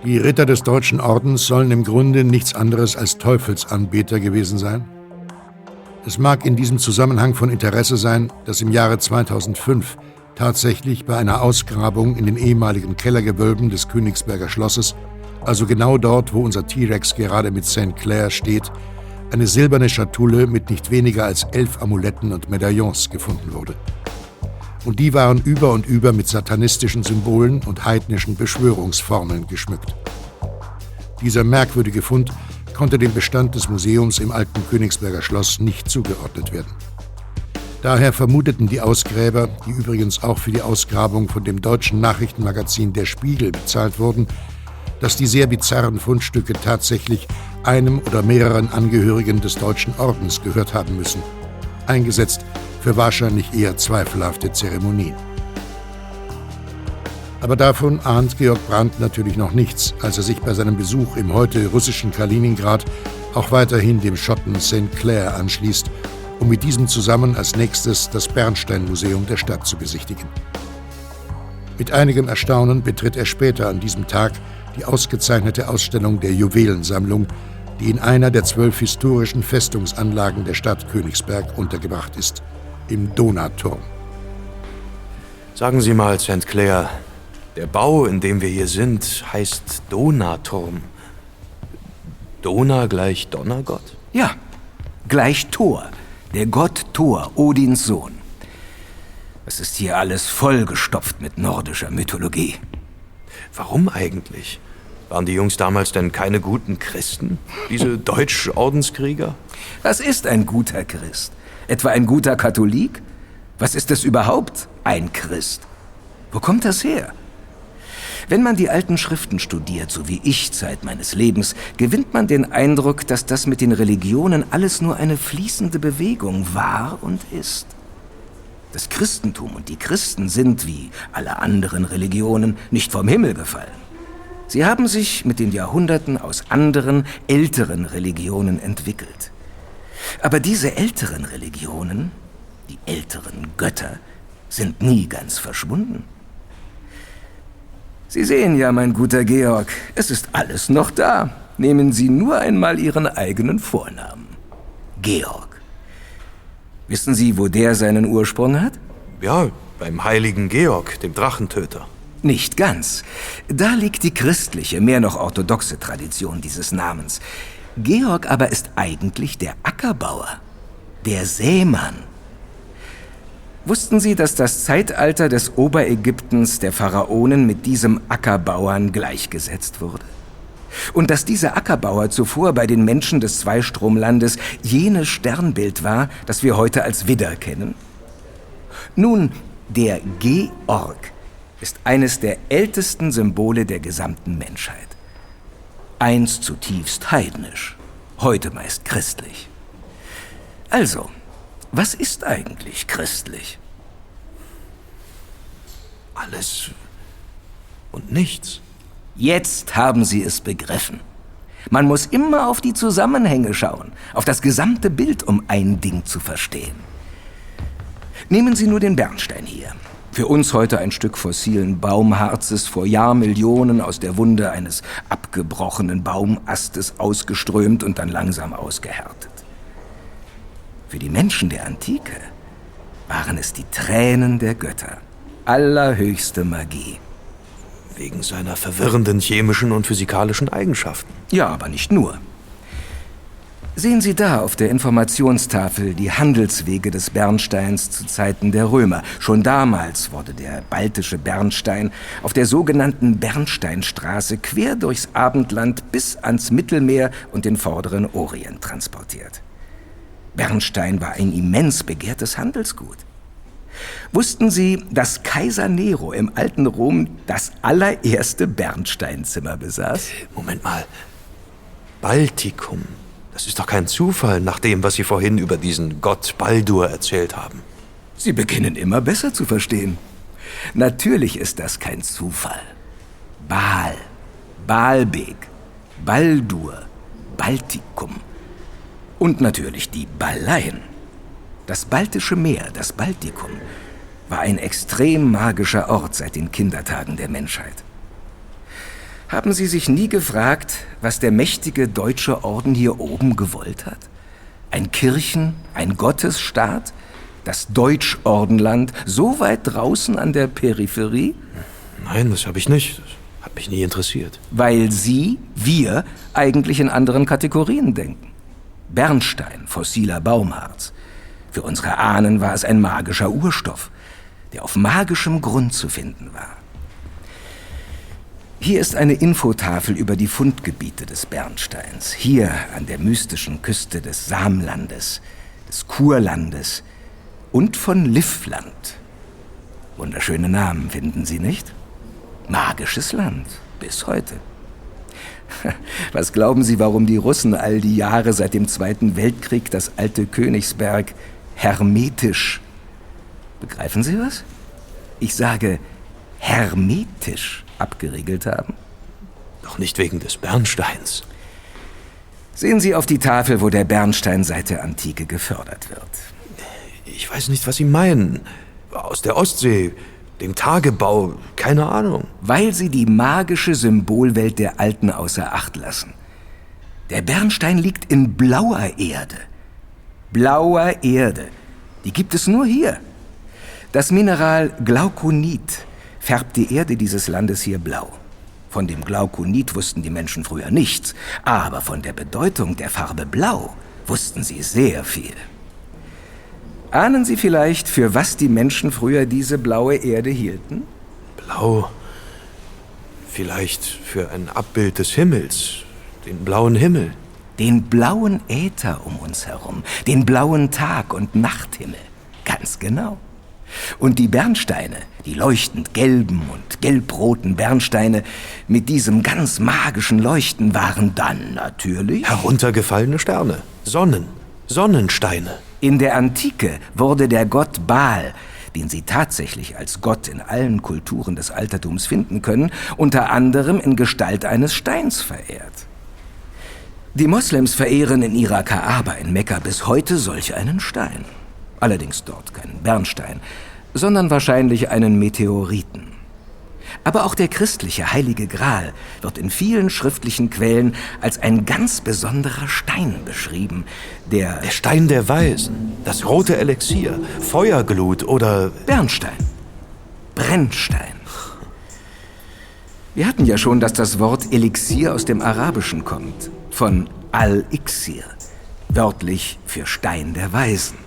Die Ritter des Deutschen Ordens sollen im Grunde nichts anderes als Teufelsanbeter gewesen sein? Es mag in diesem Zusammenhang von Interesse sein, dass im Jahre 2005 tatsächlich bei einer Ausgrabung in den ehemaligen Kellergewölben des Königsberger Schlosses, also genau dort, wo unser T-Rex gerade mit St. Clair steht, eine silberne Schatulle mit nicht weniger als elf Amuletten und Medaillons gefunden wurde und die waren über und über mit satanistischen Symbolen und heidnischen Beschwörungsformeln geschmückt. Dieser merkwürdige Fund konnte dem Bestand des Museums im alten Königsberger Schloss nicht zugeordnet werden. Daher vermuteten die Ausgräber, die übrigens auch für die Ausgrabung von dem deutschen Nachrichtenmagazin Der Spiegel bezahlt wurden, dass die sehr bizarren Fundstücke tatsächlich einem oder mehreren Angehörigen des Deutschen Ordens gehört haben müssen, eingesetzt für wahrscheinlich eher zweifelhafte Zeremonien. Aber davon ahnt Georg Brandt natürlich noch nichts, als er sich bei seinem Besuch im heute russischen Kaliningrad auch weiterhin dem Schotten St. Clair anschließt, um mit diesem zusammen als nächstes das Bernstein-Museum der Stadt zu besichtigen. Mit einigem Erstaunen betritt er später an diesem Tag die ausgezeichnete Ausstellung der Juwelensammlung, die in einer der zwölf historischen Festungsanlagen der Stadt Königsberg untergebracht ist im Donauturm. Sagen Sie mal, St. Clair, der Bau, in dem wir hier sind, heißt Donauturm. Dona gleich Donnergott? Ja, gleich Thor, der Gott Thor, Odins Sohn. Es ist hier alles vollgestopft mit nordischer Mythologie. Warum eigentlich? Waren die Jungs damals denn keine guten Christen? Diese Deutsch-Ordenskrieger? Was ist ein guter Christ? Etwa ein guter Katholik? Was ist es überhaupt, ein Christ? Wo kommt das her? Wenn man die alten Schriften studiert, so wie ich Zeit meines Lebens, gewinnt man den Eindruck, dass das mit den Religionen alles nur eine fließende Bewegung war und ist. Das Christentum und die Christen sind, wie alle anderen Religionen, nicht vom Himmel gefallen. Sie haben sich mit den Jahrhunderten aus anderen, älteren Religionen entwickelt. Aber diese älteren Religionen, die älteren Götter, sind nie ganz verschwunden. Sie sehen ja, mein guter Georg, es ist alles noch da. Nehmen Sie nur einmal Ihren eigenen Vornamen. Georg. Wissen Sie, wo der seinen Ursprung hat? Ja, beim heiligen Georg, dem Drachentöter. Nicht ganz. Da liegt die christliche, mehr noch orthodoxe Tradition dieses Namens. Georg aber ist eigentlich der Ackerbauer, der Sämann. Wussten Sie, dass das Zeitalter des Oberägyptens der Pharaonen mit diesem Ackerbauern gleichgesetzt wurde? Und dass dieser Ackerbauer zuvor bei den Menschen des Zweistromlandes jenes Sternbild war, das wir heute als Widder kennen? Nun, der Georg ist eines der ältesten Symbole der gesamten Menschheit einst zutiefst heidnisch, heute meist christlich. Also, was ist eigentlich christlich? Alles und nichts. Jetzt haben Sie es begriffen. Man muss immer auf die Zusammenhänge schauen, auf das gesamte Bild, um ein Ding zu verstehen. Nehmen Sie nur den Bernstein hier. Für uns heute ein Stück fossilen Baumharzes vor Jahrmillionen aus der Wunde eines abgebrochenen Baumastes ausgeströmt und dann langsam ausgehärtet. Für die Menschen der Antike waren es die Tränen der Götter, allerhöchste Magie. Wegen seiner verwirrenden chemischen und physikalischen Eigenschaften. Ja, aber nicht nur. Sehen Sie da auf der Informationstafel die Handelswege des Bernsteins zu Zeiten der Römer. Schon damals wurde der baltische Bernstein auf der sogenannten Bernsteinstraße quer durchs Abendland bis ans Mittelmeer und den vorderen Orient transportiert. Bernstein war ein immens begehrtes Handelsgut. Wussten Sie, dass Kaiser Nero im alten Rom das allererste Bernsteinzimmer besaß? Moment mal. Baltikum. Das ist doch kein Zufall, nach dem, was Sie vorhin über diesen Gott Baldur erzählt haben. Sie beginnen immer besser zu verstehen. Natürlich ist das kein Zufall. Baal, Baalbek, Baldur, Baltikum und natürlich die Baleien. Das Baltische Meer, das Baltikum, war ein extrem magischer Ort seit den Kindertagen der Menschheit. Haben Sie sich nie gefragt, was der mächtige deutsche Orden hier oben gewollt hat? Ein Kirchen-, ein Gottesstaat? Das Deutschordenland so weit draußen an der Peripherie? Nein, das habe ich nicht. Das hat mich nie interessiert. Weil Sie, wir, eigentlich in anderen Kategorien denken. Bernstein, fossiler Baumharz. Für unsere Ahnen war es ein magischer Urstoff, der auf magischem Grund zu finden war. Hier ist eine Infotafel über die Fundgebiete des Bernsteins. Hier an der mystischen Küste des Samlandes, des Kurlandes und von Livland. Wunderschöne Namen, finden Sie nicht? Magisches Land, bis heute. Was glauben Sie, warum die Russen all die Jahre seit dem Zweiten Weltkrieg das alte Königsberg hermetisch. Begreifen Sie was? Ich sage hermetisch abgeriegelt haben? Doch nicht wegen des Bernsteins. Sehen Sie auf die Tafel, wo der Bernstein seit der Antike gefördert wird. Ich weiß nicht, was Sie meinen. Aus der Ostsee, dem Tagebau, keine Ahnung. Weil Sie die magische Symbolwelt der Alten außer Acht lassen. Der Bernstein liegt in blauer Erde. Blauer Erde. Die gibt es nur hier. Das Mineral Glaukonit färbt die Erde dieses Landes hier blau. Von dem Glaukonit wussten die Menschen früher nichts, aber von der Bedeutung der Farbe Blau wussten sie sehr viel. Ahnen Sie vielleicht, für was die Menschen früher diese blaue Erde hielten? Blau. Vielleicht für ein Abbild des Himmels, den blauen Himmel. Den blauen Äther um uns herum, den blauen Tag- und Nachthimmel. Ganz genau. Und die Bernsteine, die leuchtend gelben und gelbroten Bernsteine mit diesem ganz magischen Leuchten waren dann natürlich heruntergefallene Sterne, Sonnen, Sonnensteine. In der Antike wurde der Gott Baal, den Sie tatsächlich als Gott in allen Kulturen des Altertums finden können, unter anderem in Gestalt eines Steins verehrt. Die Moslems verehren in ihrer Kaaba in Mekka bis heute solch einen Stein. Allerdings dort keinen Bernstein, sondern wahrscheinlich einen Meteoriten. Aber auch der christliche Heilige Gral wird in vielen schriftlichen Quellen als ein ganz besonderer Stein beschrieben, der... Der Stein der Weisen, das rote Elixier, Feuerglut oder... Bernstein. Brennstein. Wir hatten ja schon, dass das Wort Elixier aus dem Arabischen kommt, von Al-Ixir, wörtlich für Stein der Weisen.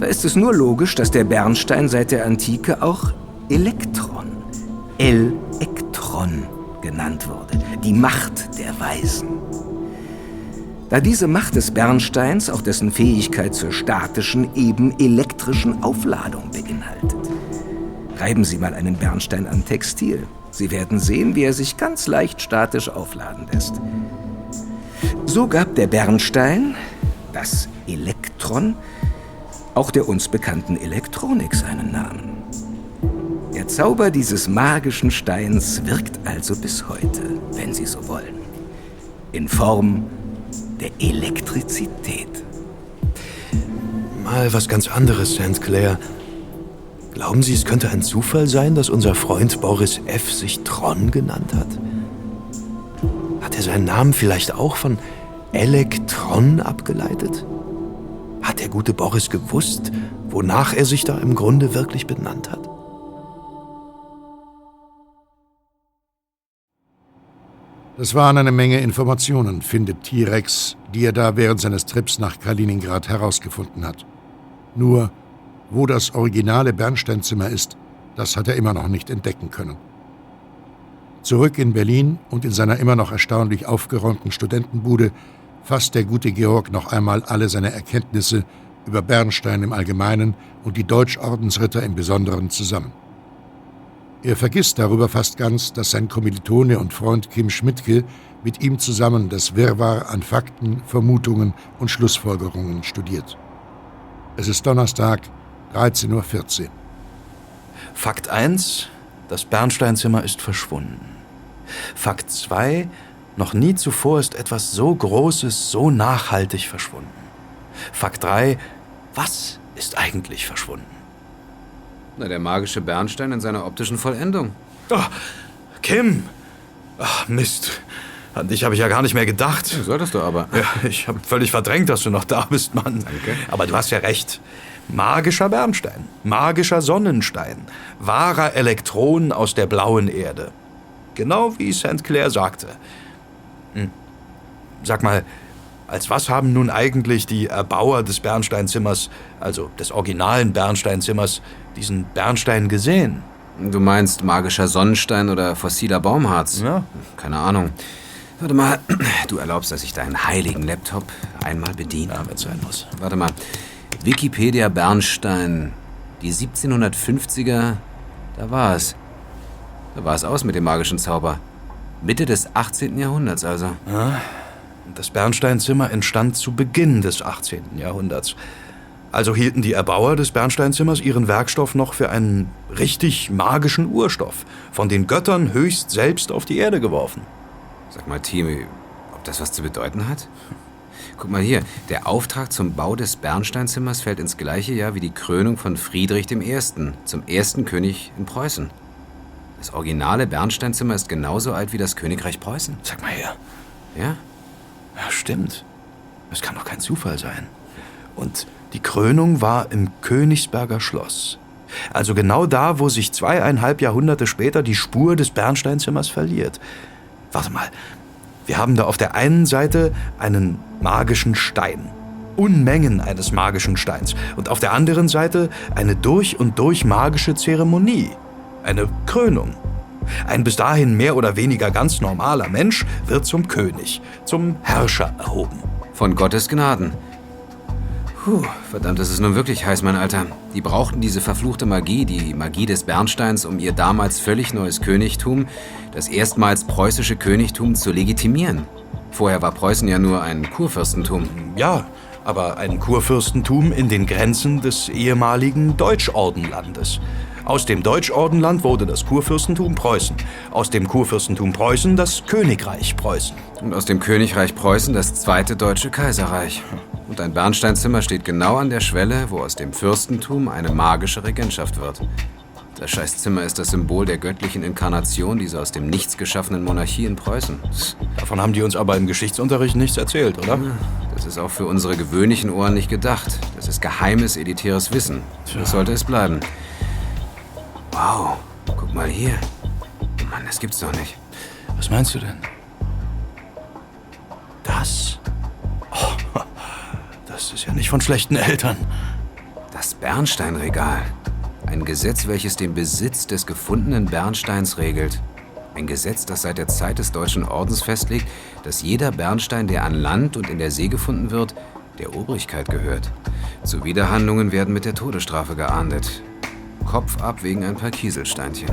Da ist es nur logisch, dass der Bernstein seit der Antike auch Elektron, El-Ektron genannt wurde, die Macht der Weisen. Da diese Macht des Bernsteins auch dessen Fähigkeit zur statischen, eben elektrischen Aufladung beinhaltet. Reiben Sie mal einen Bernstein an Textil. Sie werden sehen, wie er sich ganz leicht statisch aufladen lässt. So gab der Bernstein, das Elektron, auch der uns bekannten Elektronik seinen Namen. Der Zauber dieses magischen Steins wirkt also bis heute, wenn Sie so wollen, in Form der Elektrizität. Mal was ganz anderes, St. Clair. Glauben Sie, es könnte ein Zufall sein, dass unser Freund Boris F. sich Tron genannt hat? Hat er seinen Namen vielleicht auch von Elektron abgeleitet? Hat der gute Boris gewusst, wonach er sich da im Grunde wirklich benannt hat? Das waren eine Menge Informationen, findet T-Rex, die er da während seines Trips nach Kaliningrad herausgefunden hat. Nur, wo das originale Bernsteinzimmer ist, das hat er immer noch nicht entdecken können. Zurück in Berlin und in seiner immer noch erstaunlich aufgeräumten Studentenbude fasst der gute Georg noch einmal alle seine Erkenntnisse über Bernstein im Allgemeinen und die Deutschordensritter im Besonderen zusammen. Er vergisst darüber fast ganz, dass sein Kommilitone und Freund Kim Schmidtke mit ihm zusammen das Wirrwarr an Fakten, Vermutungen und Schlussfolgerungen studiert. Es ist Donnerstag, 13.14 Uhr. Fakt 1. Das Bernsteinzimmer ist verschwunden. Fakt 2. Noch nie zuvor ist etwas so Großes so nachhaltig verschwunden. Fakt 3. Was ist eigentlich verschwunden? Na, der magische Bernstein in seiner optischen Vollendung. Oh, Kim! Ach, Mist. An dich habe ich ja gar nicht mehr gedacht. Ja, solltest du aber. Ja, ich habe völlig verdrängt, dass du noch da bist, Mann. Danke. Aber du hast ja recht. Magischer Bernstein, magischer Sonnenstein, wahrer Elektron aus der blauen Erde. Genau wie St. Clair sagte. Hm. Sag mal, als was haben nun eigentlich die Erbauer des Bernsteinzimmers, also des originalen Bernsteinzimmers, diesen Bernstein gesehen? Du meinst magischer Sonnenstein oder fossiler Baumharz? Ja. Keine Ahnung. Warte mal, du erlaubst, dass ich deinen heiligen Laptop einmal bediene? Ja, wenn es sein muss. Warte mal. Wikipedia Bernstein. Die 1750er, da war es. Da war es aus mit dem magischen Zauber. Mitte des 18. Jahrhunderts also. Ja. Das Bernsteinzimmer entstand zu Beginn des 18. Jahrhunderts. Also hielten die Erbauer des Bernsteinzimmers ihren Werkstoff noch für einen richtig magischen Urstoff, von den Göttern höchst selbst auf die Erde geworfen. Sag mal, Timi, ob das was zu bedeuten hat? Guck mal hier, der Auftrag zum Bau des Bernsteinzimmers fällt ins gleiche Jahr wie die Krönung von Friedrich I. zum ersten König in Preußen. Das originale Bernsteinzimmer ist genauso alt wie das Königreich Preußen. Sag mal her. Ja? Ja, stimmt. Es kann doch kein Zufall sein. Und die Krönung war im Königsberger Schloss. Also genau da, wo sich zweieinhalb Jahrhunderte später die Spur des Bernsteinzimmers verliert. Warte mal, wir haben da auf der einen Seite einen magischen Stein. Unmengen eines magischen Steins. Und auf der anderen Seite eine durch und durch magische Zeremonie. Eine Krönung. Ein bis dahin mehr oder weniger ganz normaler Mensch wird zum König, zum Herrscher erhoben. Von Gottes Gnaden. Puh, verdammt, das ist nun wirklich heiß, mein Alter. Die brauchten diese verfluchte Magie, die Magie des Bernsteins, um ihr damals völlig neues Königtum, das erstmals preußische Königtum, zu legitimieren. Vorher war Preußen ja nur ein Kurfürstentum. Ja, aber ein Kurfürstentum in den Grenzen des ehemaligen Deutschordenlandes. Aus dem Deutschordenland wurde das Kurfürstentum Preußen. Aus dem Kurfürstentum Preußen das Königreich Preußen. Und aus dem Königreich Preußen das zweite deutsche Kaiserreich. Und ein Bernsteinzimmer steht genau an der Schwelle, wo aus dem Fürstentum eine magische Regentschaft wird. Das Scheißzimmer ist das Symbol der göttlichen Inkarnation dieser aus dem Nichts geschaffenen Monarchie in Preußen. Davon haben die uns aber im Geschichtsunterricht nichts erzählt, oder? Das ist auch für unsere gewöhnlichen Ohren nicht gedacht. Das ist geheimes, elitäres Wissen. Das sollte es bleiben. Wow, guck mal hier. Mann, das gibt's doch nicht. Was meinst du denn? Das? Oh, das ist ja nicht von schlechten Eltern. Das Bernsteinregal. Ein Gesetz, welches den Besitz des gefundenen Bernsteins regelt. Ein Gesetz, das seit der Zeit des Deutschen Ordens festlegt, dass jeder Bernstein, der an Land und in der See gefunden wird, der Obrigkeit gehört. Zuwiderhandlungen werden mit der Todesstrafe geahndet. Kopf ab wegen ein paar Kieselsteinchen.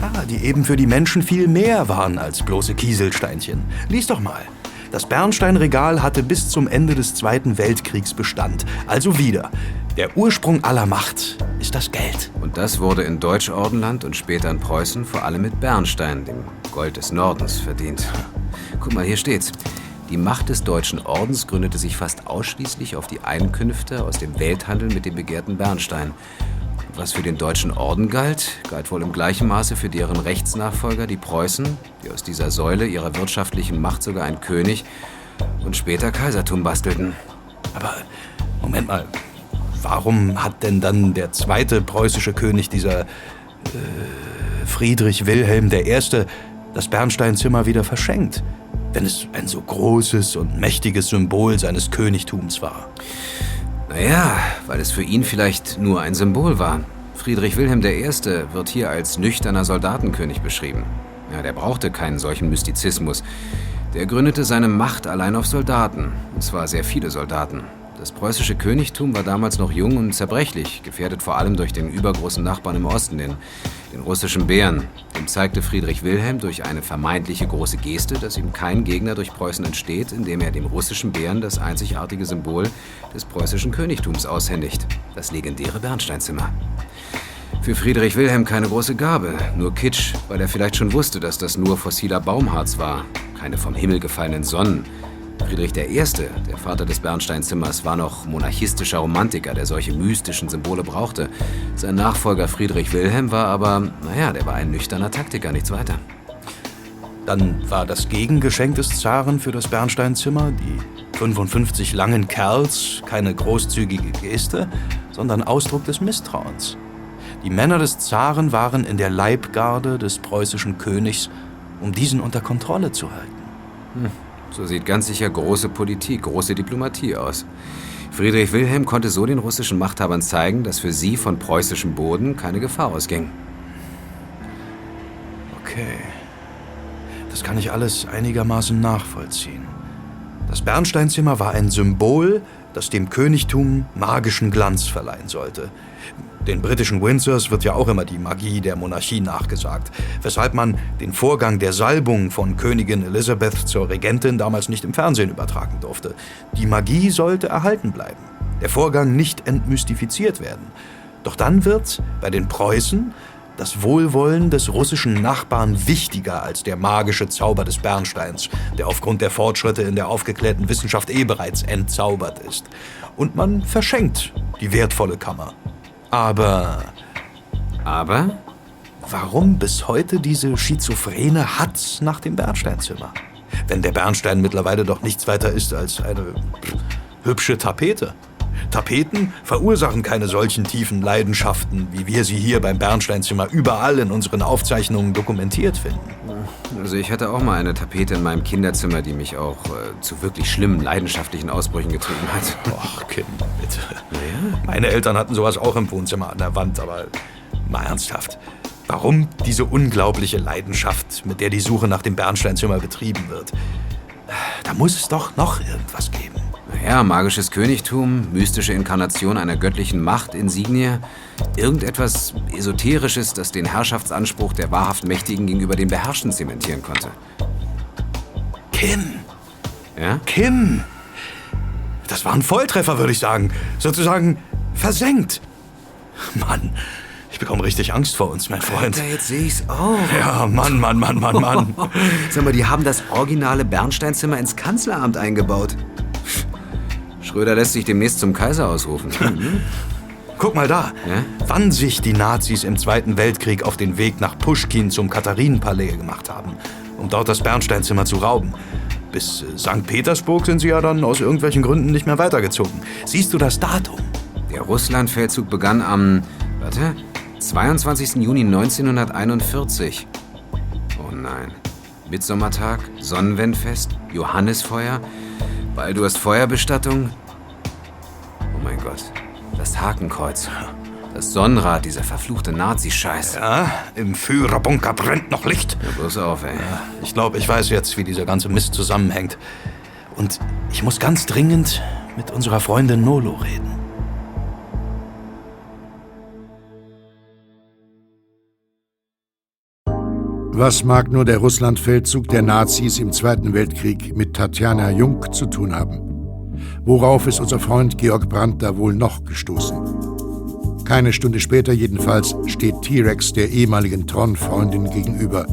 Ah, die eben für die Menschen viel mehr waren als bloße Kieselsteinchen. Lies doch mal. Das Bernsteinregal hatte bis zum Ende des Zweiten Weltkriegs Bestand. Also wieder. Der Ursprung aller Macht ist das Geld. Und das wurde in Deutschordenland und später in Preußen vor allem mit Bernstein, dem Gold des Nordens, verdient. Guck mal, hier steht's. Die Macht des Deutschen Ordens gründete sich fast ausschließlich auf die Einkünfte aus dem Welthandel mit dem begehrten Bernstein. Was für den Deutschen Orden galt, galt wohl im gleichen Maße für deren Rechtsnachfolger, die Preußen, die aus dieser Säule ihrer wirtschaftlichen Macht sogar ein König und später Kaisertum bastelten. Aber Moment mal, warum hat denn dann der zweite preußische König, dieser äh, Friedrich Wilhelm I., das Bernsteinzimmer wieder verschenkt, wenn es ein so großes und mächtiges Symbol seines Königtums war? Naja, weil es für ihn vielleicht nur ein Symbol war. Friedrich Wilhelm I. wird hier als nüchterner Soldatenkönig beschrieben. Ja, der brauchte keinen solchen Mystizismus. Der gründete seine Macht allein auf Soldaten. Und zwar sehr viele Soldaten. Das preußische Königtum war damals noch jung und zerbrechlich, gefährdet vor allem durch den übergroßen Nachbarn im Osten, den, den russischen Bären. Dem zeigte Friedrich Wilhelm durch eine vermeintliche große Geste, dass ihm kein Gegner durch Preußen entsteht, indem er dem russischen Bären das einzigartige Symbol des preußischen Königtums aushändigt, das legendäre Bernsteinzimmer. Für Friedrich Wilhelm keine große Gabe, nur Kitsch, weil er vielleicht schon wusste, dass das nur fossiler Baumharz war, keine vom Himmel gefallenen Sonnen, Friedrich I., der Vater des Bernsteinzimmers, war noch monarchistischer Romantiker, der solche mystischen Symbole brauchte. Sein Nachfolger Friedrich Wilhelm war aber, naja, der war ein nüchterner Taktiker, nichts weiter. Dann war das Gegengeschenk des Zaren für das Bernsteinzimmer, die 55 langen Kerls, keine großzügige Geste, sondern Ausdruck des Misstrauens. Die Männer des Zaren waren in der Leibgarde des preußischen Königs, um diesen unter Kontrolle zu halten. Hm. So sieht ganz sicher große Politik, große Diplomatie aus. Friedrich Wilhelm konnte so den russischen Machthabern zeigen, dass für sie von preußischem Boden keine Gefahr ausging. Okay. Das kann ich alles einigermaßen nachvollziehen. Das Bernsteinzimmer war ein Symbol, das dem Königtum magischen Glanz verleihen sollte. Den britischen Windsors wird ja auch immer die Magie der Monarchie nachgesagt, weshalb man den Vorgang der Salbung von Königin Elizabeth zur Regentin damals nicht im Fernsehen übertragen durfte. Die Magie sollte erhalten bleiben, der Vorgang nicht entmystifiziert werden. Doch dann wird bei den Preußen das Wohlwollen des russischen Nachbarn wichtiger als der magische Zauber des Bernsteins, der aufgrund der Fortschritte in der aufgeklärten Wissenschaft eh bereits entzaubert ist. Und man verschenkt die wertvolle Kammer. Aber. Aber? Warum bis heute diese schizophrene Hatz nach dem Bernsteinzimmer? Wenn der Bernstein mittlerweile doch nichts weiter ist als eine hübsche Tapete. Tapeten verursachen keine solchen tiefen Leidenschaften, wie wir sie hier beim Bernsteinzimmer überall in unseren Aufzeichnungen dokumentiert finden. Also ich hatte auch mal eine Tapete in meinem Kinderzimmer, die mich auch äh, zu wirklich schlimmen, leidenschaftlichen Ausbrüchen getrieben hat. Och, Kim, bitte. Ja? Meine Eltern hatten sowas auch im Wohnzimmer an der Wand, aber mal ernsthaft. Warum diese unglaubliche Leidenschaft, mit der die Suche nach dem Bernsteinzimmer betrieben wird? Da muss es doch noch irgendwas geben. Naja, magisches Königtum, mystische Inkarnation einer göttlichen Macht, Insignie. Irgendetwas Esoterisches, das den Herrschaftsanspruch der wahrhaft Mächtigen gegenüber den Beherrschten zementieren konnte. Kim! Ja? Kim! Das war ein Volltreffer, würde ich sagen. Sozusagen versenkt. Mann, ich bekomme richtig Angst vor uns, mein Freund. Alter, jetzt sehe ich's auch. Ja, Mann, Mann, Mann, Mann, Mann. Sag mal, die haben das originale Bernsteinzimmer ins Kanzleramt eingebaut. Schröder lässt sich demnächst zum Kaiser ausrufen. Guck mal da, ja? wann sich die Nazis im Zweiten Weltkrieg auf den Weg nach Puschkin zum Katharinenpalais gemacht haben, um dort das Bernsteinzimmer zu rauben. Bis äh, St. Petersburg sind sie ja dann aus irgendwelchen Gründen nicht mehr weitergezogen. Siehst du das Datum? Der Russlandfeldzug begann am, warte, 22. Juni 1941. Oh nein. Mitsommertag, Sonnenwendfest, Johannisfeuer, Baldurst Feuerbestattung. Oh mein Gott. Das Hakenkreuz. Das Sonnenrad, dieser verfluchte Nazi-Scheiß. Ja, im Führerbunker brennt noch Licht. Ja, bloß auf, ey. Ja, ich glaube, ich weiß jetzt, wie dieser ganze Mist zusammenhängt. Und ich muss ganz dringend mit unserer Freundin Nolo reden. Was mag nur der Russlandfeldzug der Nazis im Zweiten Weltkrieg mit Tatjana Jung zu tun haben? Worauf ist unser Freund Georg Brandt da wohl noch gestoßen? Keine Stunde später jedenfalls steht T-Rex der ehemaligen Tron-Freundin gegenüber.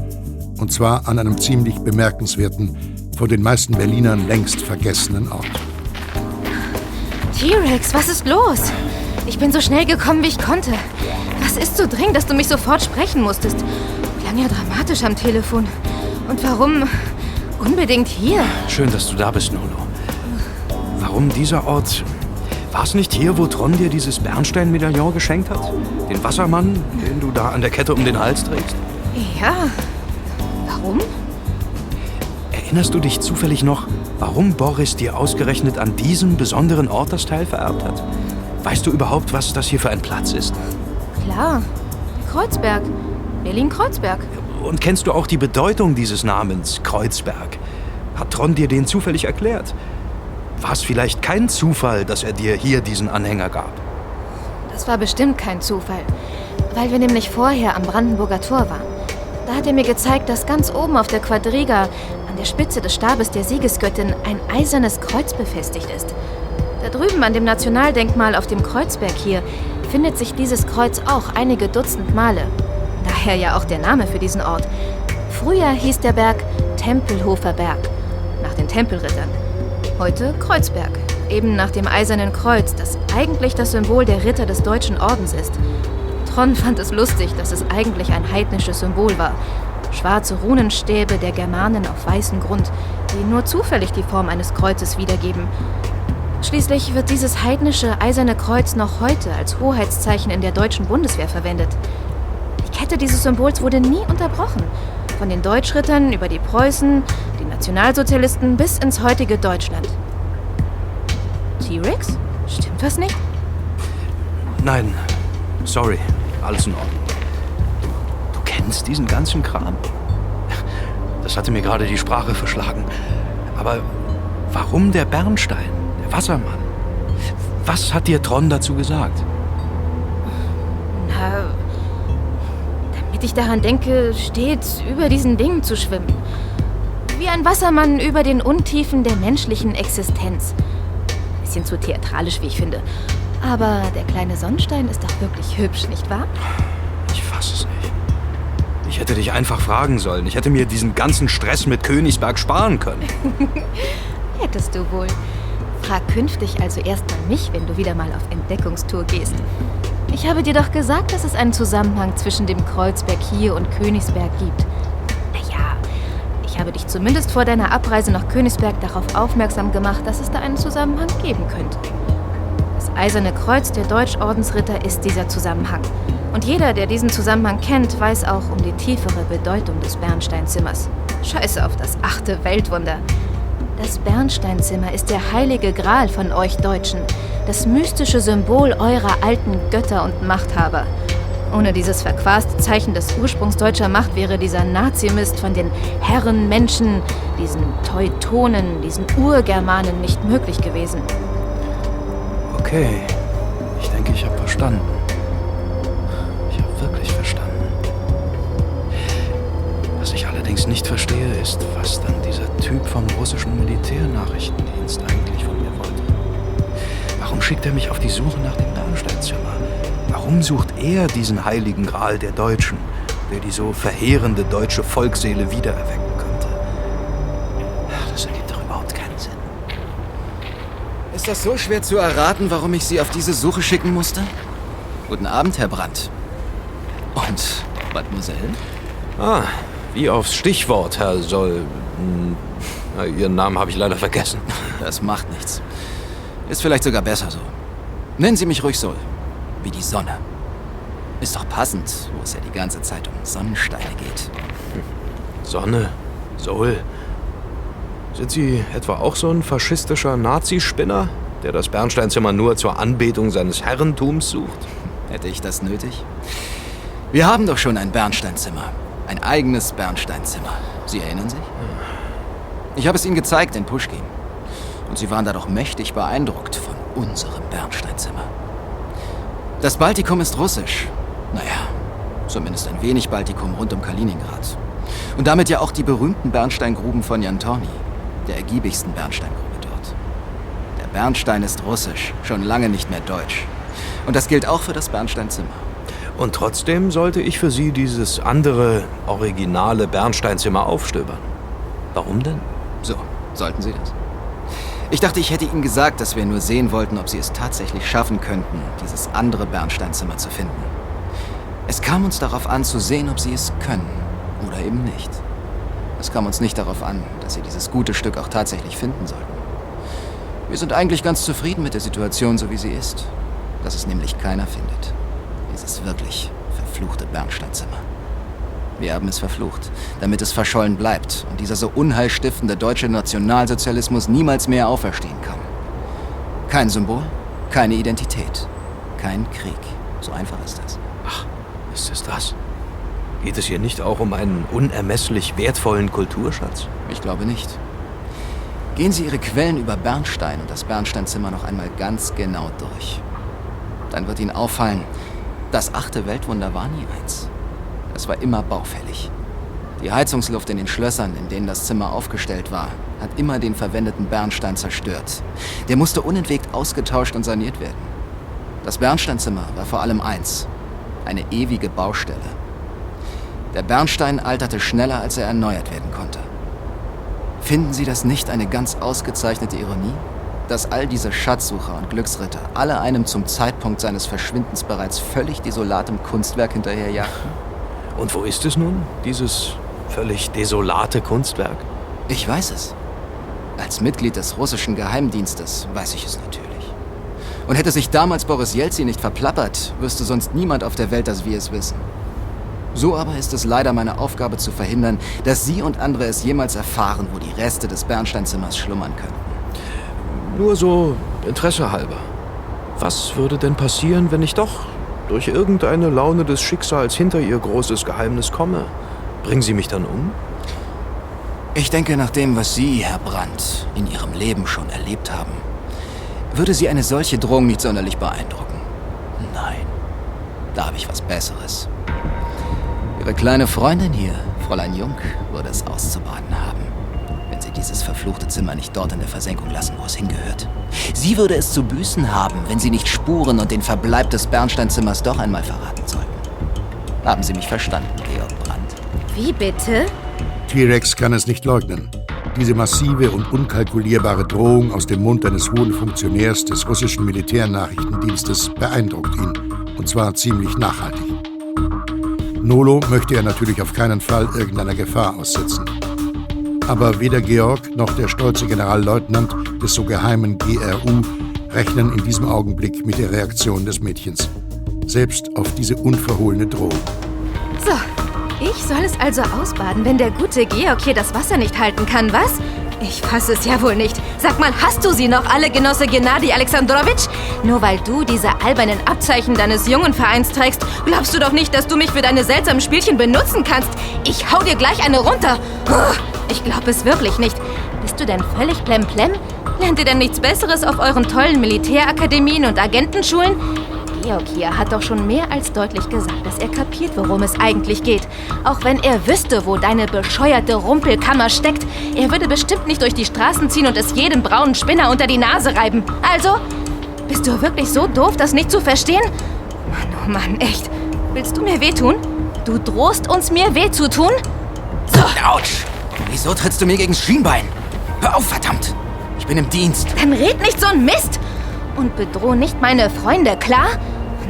Und zwar an einem ziemlich bemerkenswerten, von den meisten Berlinern längst vergessenen Ort. T-Rex, was ist los? Ich bin so schnell gekommen, wie ich konnte. Was ist so dringend, dass du mich sofort sprechen musstest? Klang ja dramatisch am Telefon. Und warum unbedingt hier? Schön, dass du da bist, Nolo. Warum dieser Ort? War es nicht hier, wo Tron dir dieses Bernstein-Medaillon geschenkt hat? Den Wassermann, den du da an der Kette um den Hals trägst? Ja. Warum? Erinnerst du dich zufällig noch, warum Boris dir ausgerechnet an diesem besonderen Ort das Teil vererbt hat? Weißt du überhaupt, was das hier für ein Platz ist? Klar. Kreuzberg. Berlin-Kreuzberg. Und kennst du auch die Bedeutung dieses Namens, Kreuzberg? Hat Tron dir den zufällig erklärt? War es vielleicht kein Zufall, dass er dir hier diesen Anhänger gab? Das war bestimmt kein Zufall, weil wir nämlich vorher am Brandenburger Tor waren. Da hat er mir gezeigt, dass ganz oben auf der Quadriga, an der Spitze des Stabes der Siegesgöttin, ein eisernes Kreuz befestigt ist. Da drüben an dem Nationaldenkmal auf dem Kreuzberg hier findet sich dieses Kreuz auch einige Dutzend Male. Daher ja auch der Name für diesen Ort. Früher hieß der Berg Tempelhofer Berg, nach den Tempelrittern. Heute Kreuzberg, eben nach dem Eisernen Kreuz, das eigentlich das Symbol der Ritter des Deutschen Ordens ist. Tron fand es lustig, dass es eigentlich ein heidnisches Symbol war. Schwarze Runenstäbe der Germanen auf weißem Grund, die nur zufällig die Form eines Kreuzes wiedergeben. Schließlich wird dieses heidnische eiserne Kreuz noch heute als Hoheitszeichen in der deutschen Bundeswehr verwendet. Die Kette dieses Symbols wurde nie unterbrochen. Von den Deutschrittern über die Preußen, Nationalsozialisten bis ins heutige Deutschland. T-Rex? Stimmt was nicht? Nein, sorry, alles in Ordnung. Du kennst diesen ganzen Kram? Das hatte mir gerade die Sprache verschlagen. Aber warum der Bernstein, der Wassermann? Was hat dir Tron dazu gesagt? Na, damit ich daran denke, stets über diesen Dingen zu schwimmen. Wie ein Wassermann über den Untiefen der menschlichen Existenz. Bisschen zu theatralisch, wie ich finde. Aber der kleine Sonnenstein ist doch wirklich hübsch, nicht wahr? Ich fasse es nicht. Ich hätte dich einfach fragen sollen. Ich hätte mir diesen ganzen Stress mit Königsberg sparen können. Hättest du wohl. Frag künftig also erstmal mich, wenn du wieder mal auf Entdeckungstour gehst. Ich habe dir doch gesagt, dass es einen Zusammenhang zwischen dem Kreuzberg hier und Königsberg gibt. Ich habe dich zumindest vor deiner Abreise nach Königsberg darauf aufmerksam gemacht, dass es da einen Zusammenhang geben könnte. Das Eiserne Kreuz der Deutschordensritter ist dieser Zusammenhang. Und jeder, der diesen Zusammenhang kennt, weiß auch um die tiefere Bedeutung des Bernsteinzimmers. Scheiße auf das achte Weltwunder. Das Bernsteinzimmer ist der heilige Gral von euch Deutschen, das mystische Symbol eurer alten Götter und Machthaber. Ohne dieses verquaste Zeichen des Ursprungs deutscher Macht wäre dieser Nazimist von den Herren Menschen, diesen Teutonen, diesen Urgermanen nicht möglich gewesen. Okay, ich denke, ich habe verstanden. Ich habe wirklich verstanden. Was ich allerdings nicht verstehe, ist, was dann dieser Typ vom russischen Militärnachrichtendienst eigentlich von mir wollte. Warum schickt er mich auf die Suche nach dem Bernsteinzimmer? Warum sucht er diesen heiligen Gral der Deutschen, der die so verheerende deutsche Volksseele wiedererwecken könnte? Das ergibt doch überhaupt keinen Sinn. Ist das so schwer zu erraten, warum ich Sie auf diese Suche schicken musste? Guten Abend, Herr Brandt. Und, Mademoiselle? Ah, wie aufs Stichwort, Herr Soll. Hm, na, Ihren Namen habe ich leider vergessen. Das macht nichts. Ist vielleicht sogar besser so. Nennen Sie mich ruhig Sol. Wie die Sonne. Ist doch passend, wo es ja die ganze Zeit um Sonnensteine geht. Sonne, Sol. Sind Sie etwa auch so ein faschistischer Nazispinner, der das Bernsteinzimmer nur zur Anbetung seines Herrentums sucht? Hätte ich das nötig? Wir haben doch schon ein Bernsteinzimmer. Ein eigenes Bernsteinzimmer. Sie erinnern sich? Ich habe es Ihnen gezeigt in Puschkin. Und Sie waren da doch mächtig beeindruckt von unserem Bernsteinzimmer. Das Baltikum ist russisch. Naja, zumindest ein wenig Baltikum rund um Kaliningrad. Und damit ja auch die berühmten Bernsteingruben von Jantorny, der ergiebigsten Bernsteingrube dort. Der Bernstein ist russisch, schon lange nicht mehr deutsch. Und das gilt auch für das Bernsteinzimmer. Und trotzdem sollte ich für Sie dieses andere, originale Bernsteinzimmer aufstöbern. Warum denn? So, sollten Sie das? Ich dachte, ich hätte Ihnen gesagt, dass wir nur sehen wollten, ob Sie es tatsächlich schaffen könnten, dieses andere Bernsteinzimmer zu finden. Es kam uns darauf an, zu sehen, ob Sie es können oder eben nicht. Es kam uns nicht darauf an, dass Sie dieses gute Stück auch tatsächlich finden sollten. Wir sind eigentlich ganz zufrieden mit der Situation, so wie sie ist. Dass es nämlich keiner findet. Dieses wirklich verfluchte Bernsteinzimmer. Wir haben es verflucht, damit es verschollen bleibt und dieser so unheilstiftende deutsche Nationalsozialismus niemals mehr auferstehen kann. Kein Symbol, keine Identität, kein Krieg. So einfach ist das. Ach, ist es das? Geht es hier nicht auch um einen unermesslich wertvollen Kulturschatz? Ich glaube nicht. Gehen Sie Ihre Quellen über Bernstein und das Bernsteinzimmer noch einmal ganz genau durch. Dann wird Ihnen auffallen, das achte Weltwunder war nie eins. Es war immer baufällig. Die Heizungsluft in den Schlössern, in denen das Zimmer aufgestellt war, hat immer den verwendeten Bernstein zerstört. Der musste unentwegt ausgetauscht und saniert werden. Das Bernsteinzimmer war vor allem eins, eine ewige Baustelle. Der Bernstein alterte schneller, als er erneuert werden konnte. Finden Sie das nicht eine ganz ausgezeichnete Ironie? Dass all diese Schatzsucher und Glücksritter alle einem zum Zeitpunkt seines Verschwindens bereits völlig desolatem Kunstwerk hinterherjagten? Und wo ist es nun, dieses völlig desolate Kunstwerk? Ich weiß es. Als Mitglied des russischen Geheimdienstes weiß ich es natürlich. Und hätte sich damals Boris Jelzin nicht verplappert, wüsste sonst niemand auf der Welt, dass wir es wissen. So aber ist es leider meine Aufgabe zu verhindern, dass Sie und andere es jemals erfahren, wo die Reste des Bernsteinzimmers schlummern könnten. Nur so Interesse halber. Was würde denn passieren, wenn ich doch durch irgendeine Laune des Schicksals hinter Ihr großes Geheimnis komme? Bringen Sie mich dann um? Ich denke, nach dem, was Sie, Herr Brandt, in Ihrem Leben schon erlebt haben, würde Sie eine solche Drohung nicht sonderlich beeindrucken. Nein, da habe ich was Besseres. Ihre kleine Freundin hier, Fräulein Jung, würde es auszubaden haben, dieses verfluchte Zimmer nicht dort in der Versenkung lassen, wo es hingehört. Sie würde es zu büßen haben, wenn sie nicht Spuren und den Verbleib des Bernsteinzimmers doch einmal verraten sollten. Haben Sie mich verstanden, Georg Brandt? Wie bitte? T-Rex kann es nicht leugnen. Diese massive und unkalkulierbare Drohung aus dem Mund eines hohen Funktionärs des russischen Militärnachrichtendienstes beeindruckt ihn, und zwar ziemlich nachhaltig. Nolo möchte er natürlich auf keinen Fall irgendeiner Gefahr aussetzen. Aber weder Georg noch der stolze Generalleutnant des so geheimen GRU rechnen in diesem Augenblick mit der Reaktion des Mädchens. Selbst auf diese unverhohlene Drohung. So, ich soll es also ausbaden, wenn der gute Georg hier das Wasser nicht halten kann, was? Ich fasse es ja wohl nicht. Sag mal, hast du sie noch alle, Genosse Gennady Alexandrowitsch? Nur weil du diese albernen Abzeichen deines jungen Vereins trägst, glaubst du doch nicht, dass du mich für deine seltsamen Spielchen benutzen kannst. Ich hau dir gleich eine runter. Ich glaube es wirklich nicht. Bist du denn völlig plemplem? Lernt ihr denn nichts Besseres auf euren tollen Militärakademien und Agentenschulen? Georg hier hat doch schon mehr als deutlich gesagt, dass er kapiert, worum es eigentlich geht. Auch wenn er wüsste, wo deine bescheuerte Rumpelkammer steckt, er würde bestimmt nicht durch die Straßen ziehen und es jedem braunen Spinner unter die Nase reiben. Also, bist du wirklich so doof, das nicht zu verstehen? Mann, oh Mann, echt. Willst du mir wehtun? Du drohst uns mir weh? So. Autsch! Wieso trittst du mir gegens Schienbein? Hör auf, verdammt! Ich bin im Dienst. Dann red nicht so ein Mist! Und bedroh nicht meine Freunde, klar?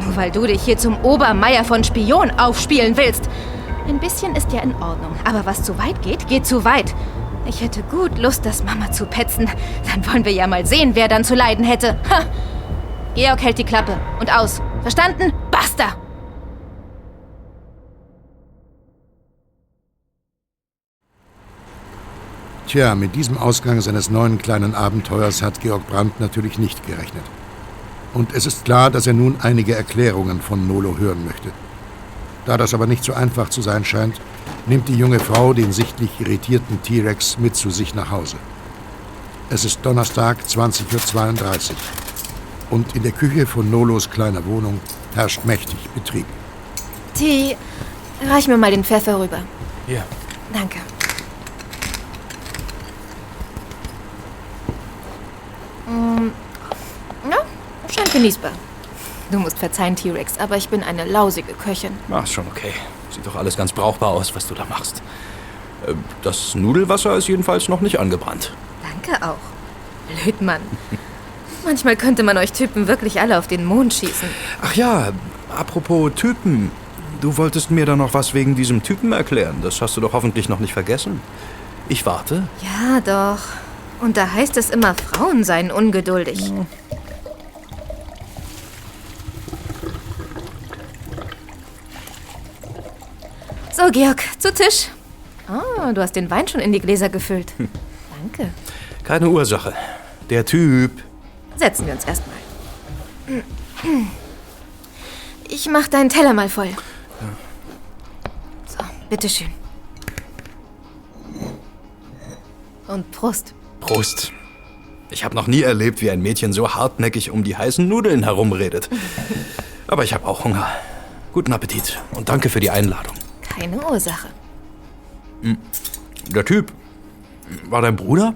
Nur weil du dich hier zum Obermeier von Spion aufspielen willst. Ein bisschen ist ja in Ordnung, aber was zu weit geht, geht zu weit. Ich hätte gut Lust, das Mama zu petzen. Dann wollen wir ja mal sehen, wer dann zu leiden hätte. Ha! Georg hält die Klappe. Und aus. Verstanden? Basta! Tja, mit diesem Ausgang seines neuen kleinen Abenteuers hat Georg Brandt natürlich nicht gerechnet. Und es ist klar, dass er nun einige Erklärungen von Nolo hören möchte. Da das aber nicht so einfach zu sein scheint, nimmt die junge Frau den sichtlich irritierten T-Rex mit zu sich nach Hause. Es ist Donnerstag, 20.32 Uhr. Und in der Küche von Nolos kleiner Wohnung herrscht mächtig Betrieb. T, reich mir mal den Pfeffer rüber. Hier. Danke. Mm, Ja, scheint genießbar. Du musst verzeihen, T-Rex, aber ich bin eine lausige Köchin. Ach, schon okay. Sieht doch alles ganz brauchbar aus, was du da machst. Äh, Das Nudelwasser ist jedenfalls noch nicht angebrannt. Danke auch. Blödmann. Manchmal könnte man euch Typen wirklich alle auf den Mond schießen. Ach ja, apropos Typen. Du wolltest mir da noch was wegen diesem Typen erklären. Das hast du doch hoffentlich noch nicht vergessen. Ich warte. Ja, doch. Und da heißt es immer, Frauen seien ungeduldig. So, Georg, zu Tisch. Ah, du hast den Wein schon in die Gläser gefüllt. Danke. Keine Ursache. Der Typ. Setzen wir uns erstmal. Ich mach deinen Teller mal voll. So, bitteschön. Und Prost. Prost. Ich habe noch nie erlebt, wie ein Mädchen so hartnäckig um die heißen Nudeln herumredet. Aber ich habe auch Hunger. Guten Appetit und danke für die Einladung. Keine Ursache. Hm. Der Typ. War dein Bruder?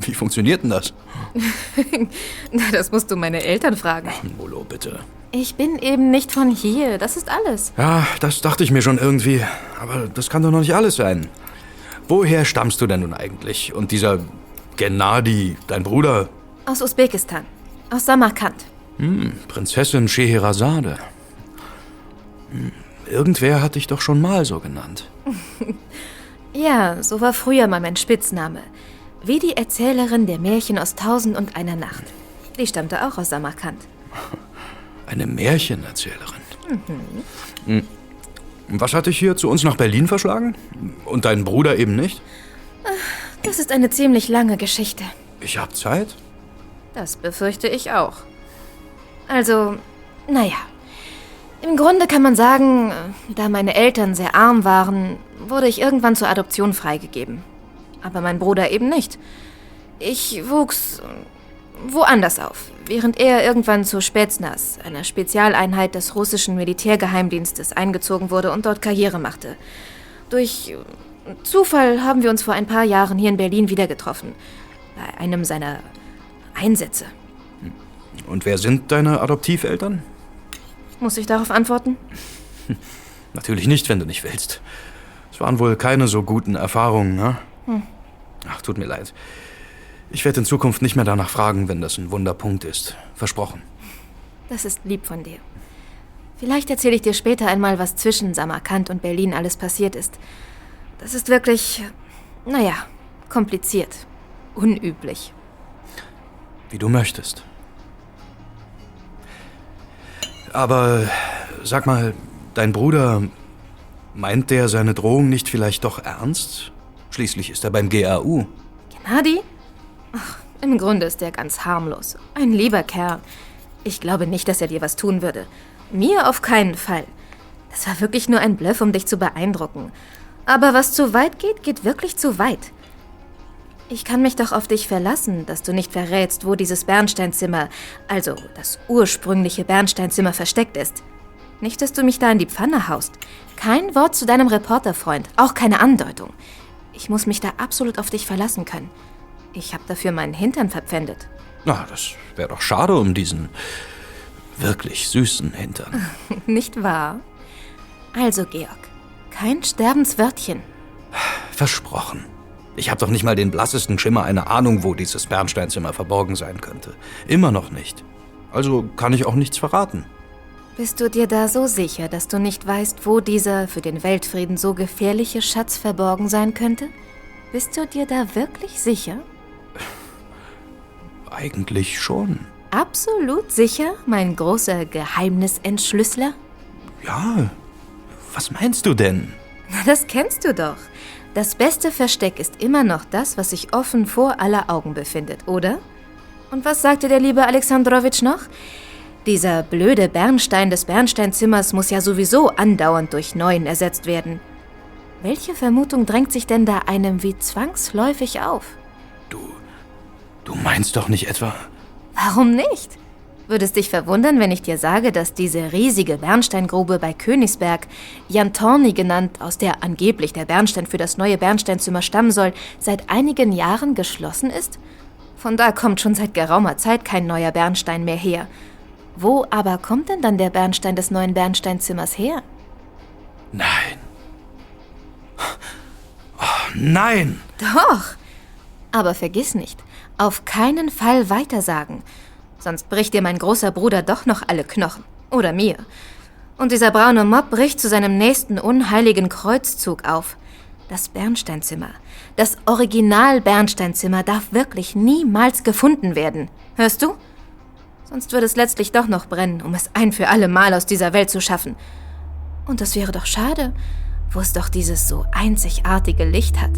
Wie funktioniert denn das? Na, das musst du meine Eltern fragen. Molo, bitte. Ich bin eben nicht von hier, das ist alles. Ja, das dachte ich mir schon irgendwie. Aber das kann doch noch nicht alles sein. Woher stammst du denn nun eigentlich? Und dieser Gennadi, dein Bruder? Aus Usbekistan. Aus Samarkand. Hm, Prinzessin Scheherazade. Hm, irgendwer hat dich doch schon mal so genannt. ja, so war früher mal mein Spitzname. Wie die Erzählerin der Märchen aus Tausend und einer Nacht. Die stammte auch aus Samarkand. Eine Märchenerzählerin. Mhm. Was hat dich hier zu uns nach Berlin verschlagen? Und deinen Bruder eben nicht? Das ist eine ziemlich lange Geschichte. Ich hab Zeit? Das befürchte ich auch. Also, naja. Im Grunde kann man sagen, da meine Eltern sehr arm waren, wurde ich irgendwann zur Adoption freigegeben. Aber mein Bruder eben nicht. Ich wuchs woanders auf, während er irgendwann zu Spätsnas, einer Spezialeinheit des russischen Militärgeheimdienstes, eingezogen wurde und dort Karriere machte. Durch Zufall haben wir uns vor ein paar Jahren hier in Berlin wieder getroffen. Bei einem seiner Einsätze. Und wer sind deine Adoptiveltern? Muss ich darauf antworten? Natürlich nicht, wenn du nicht willst. Es waren wohl keine so guten Erfahrungen, ne? Hm. Ach, tut mir leid. Ich werde in Zukunft nicht mehr danach fragen, wenn das ein Wunderpunkt ist. Versprochen. Das ist lieb von dir. Vielleicht erzähle ich dir später einmal, was zwischen Samarkand und Berlin alles passiert ist. Das ist wirklich, naja, kompliziert. Unüblich. Wie du möchtest. Aber sag mal, dein Bruder, meint der seine Drohung nicht vielleicht doch ernst? Schließlich ist er beim GAU. Gennadi? Ach, im Grunde ist er ganz harmlos. Ein lieber Kerl. Ich glaube nicht, dass er dir was tun würde. Mir auf keinen Fall. Das war wirklich nur ein Bluff, um dich zu beeindrucken. Aber was zu weit geht, geht wirklich zu weit. Ich kann mich doch auf dich verlassen, dass du nicht verrätst, wo dieses Bernsteinzimmer, also das ursprüngliche Bernsteinzimmer versteckt ist. Nicht, dass du mich da in die Pfanne haust. Kein Wort zu deinem Reporterfreund, auch keine Andeutung. Ich muss mich da absolut auf dich verlassen können. Ich habe dafür meinen Hintern verpfändet. Na, das wäre doch schade um diesen wirklich süßen Hintern. Nicht wahr? Also, Georg, kein Sterbenswörtchen. Versprochen. Ich habe doch nicht mal den blassesten Schimmer eine Ahnung, wo dieses Bernsteinzimmer verborgen sein könnte. Immer noch nicht. Also kann ich auch nichts verraten. Bist du dir da so sicher, dass du nicht weißt, wo dieser für den Weltfrieden so gefährliche Schatz verborgen sein könnte? Bist du dir da wirklich sicher? Eigentlich schon. Absolut sicher, mein großer Geheimnisentschlüsseler? Ja. Was meinst du denn? Na, das kennst du doch. Das beste Versteck ist immer noch das, was sich offen vor aller Augen befindet, oder? Und was sagte der liebe Alexandrowitsch noch? Dieser blöde Bernstein des Bernsteinzimmers muss ja sowieso andauernd durch neuen ersetzt werden. Welche Vermutung drängt sich denn da einem wie zwangsläufig auf? Du. Meinst doch nicht etwa. Warum nicht? Würde es dich verwundern, wenn ich dir sage, dass diese riesige Bernsteingrube bei Königsberg, Jantorni genannt, aus der angeblich der Bernstein für das neue Bernsteinzimmer stammen soll, seit einigen Jahren geschlossen ist? Von da kommt schon seit geraumer Zeit kein neuer Bernstein mehr her. Wo aber kommt denn dann der Bernstein des neuen Bernsteinzimmers her? Nein. Oh, nein! Doch! Aber vergiss nicht, auf keinen Fall weitersagen. Sonst bricht dir mein großer Bruder doch noch alle Knochen. Oder mir. Und dieser braune Mob bricht zu seinem nächsten unheiligen Kreuzzug auf. Das Bernsteinzimmer, das Original Bernsteinzimmer darf wirklich niemals gefunden werden. Hörst du? Sonst würde es letztlich doch noch brennen, um es ein für alle Mal aus dieser Welt zu schaffen. Und das wäre doch schade, wo es doch dieses so einzigartige Licht hat.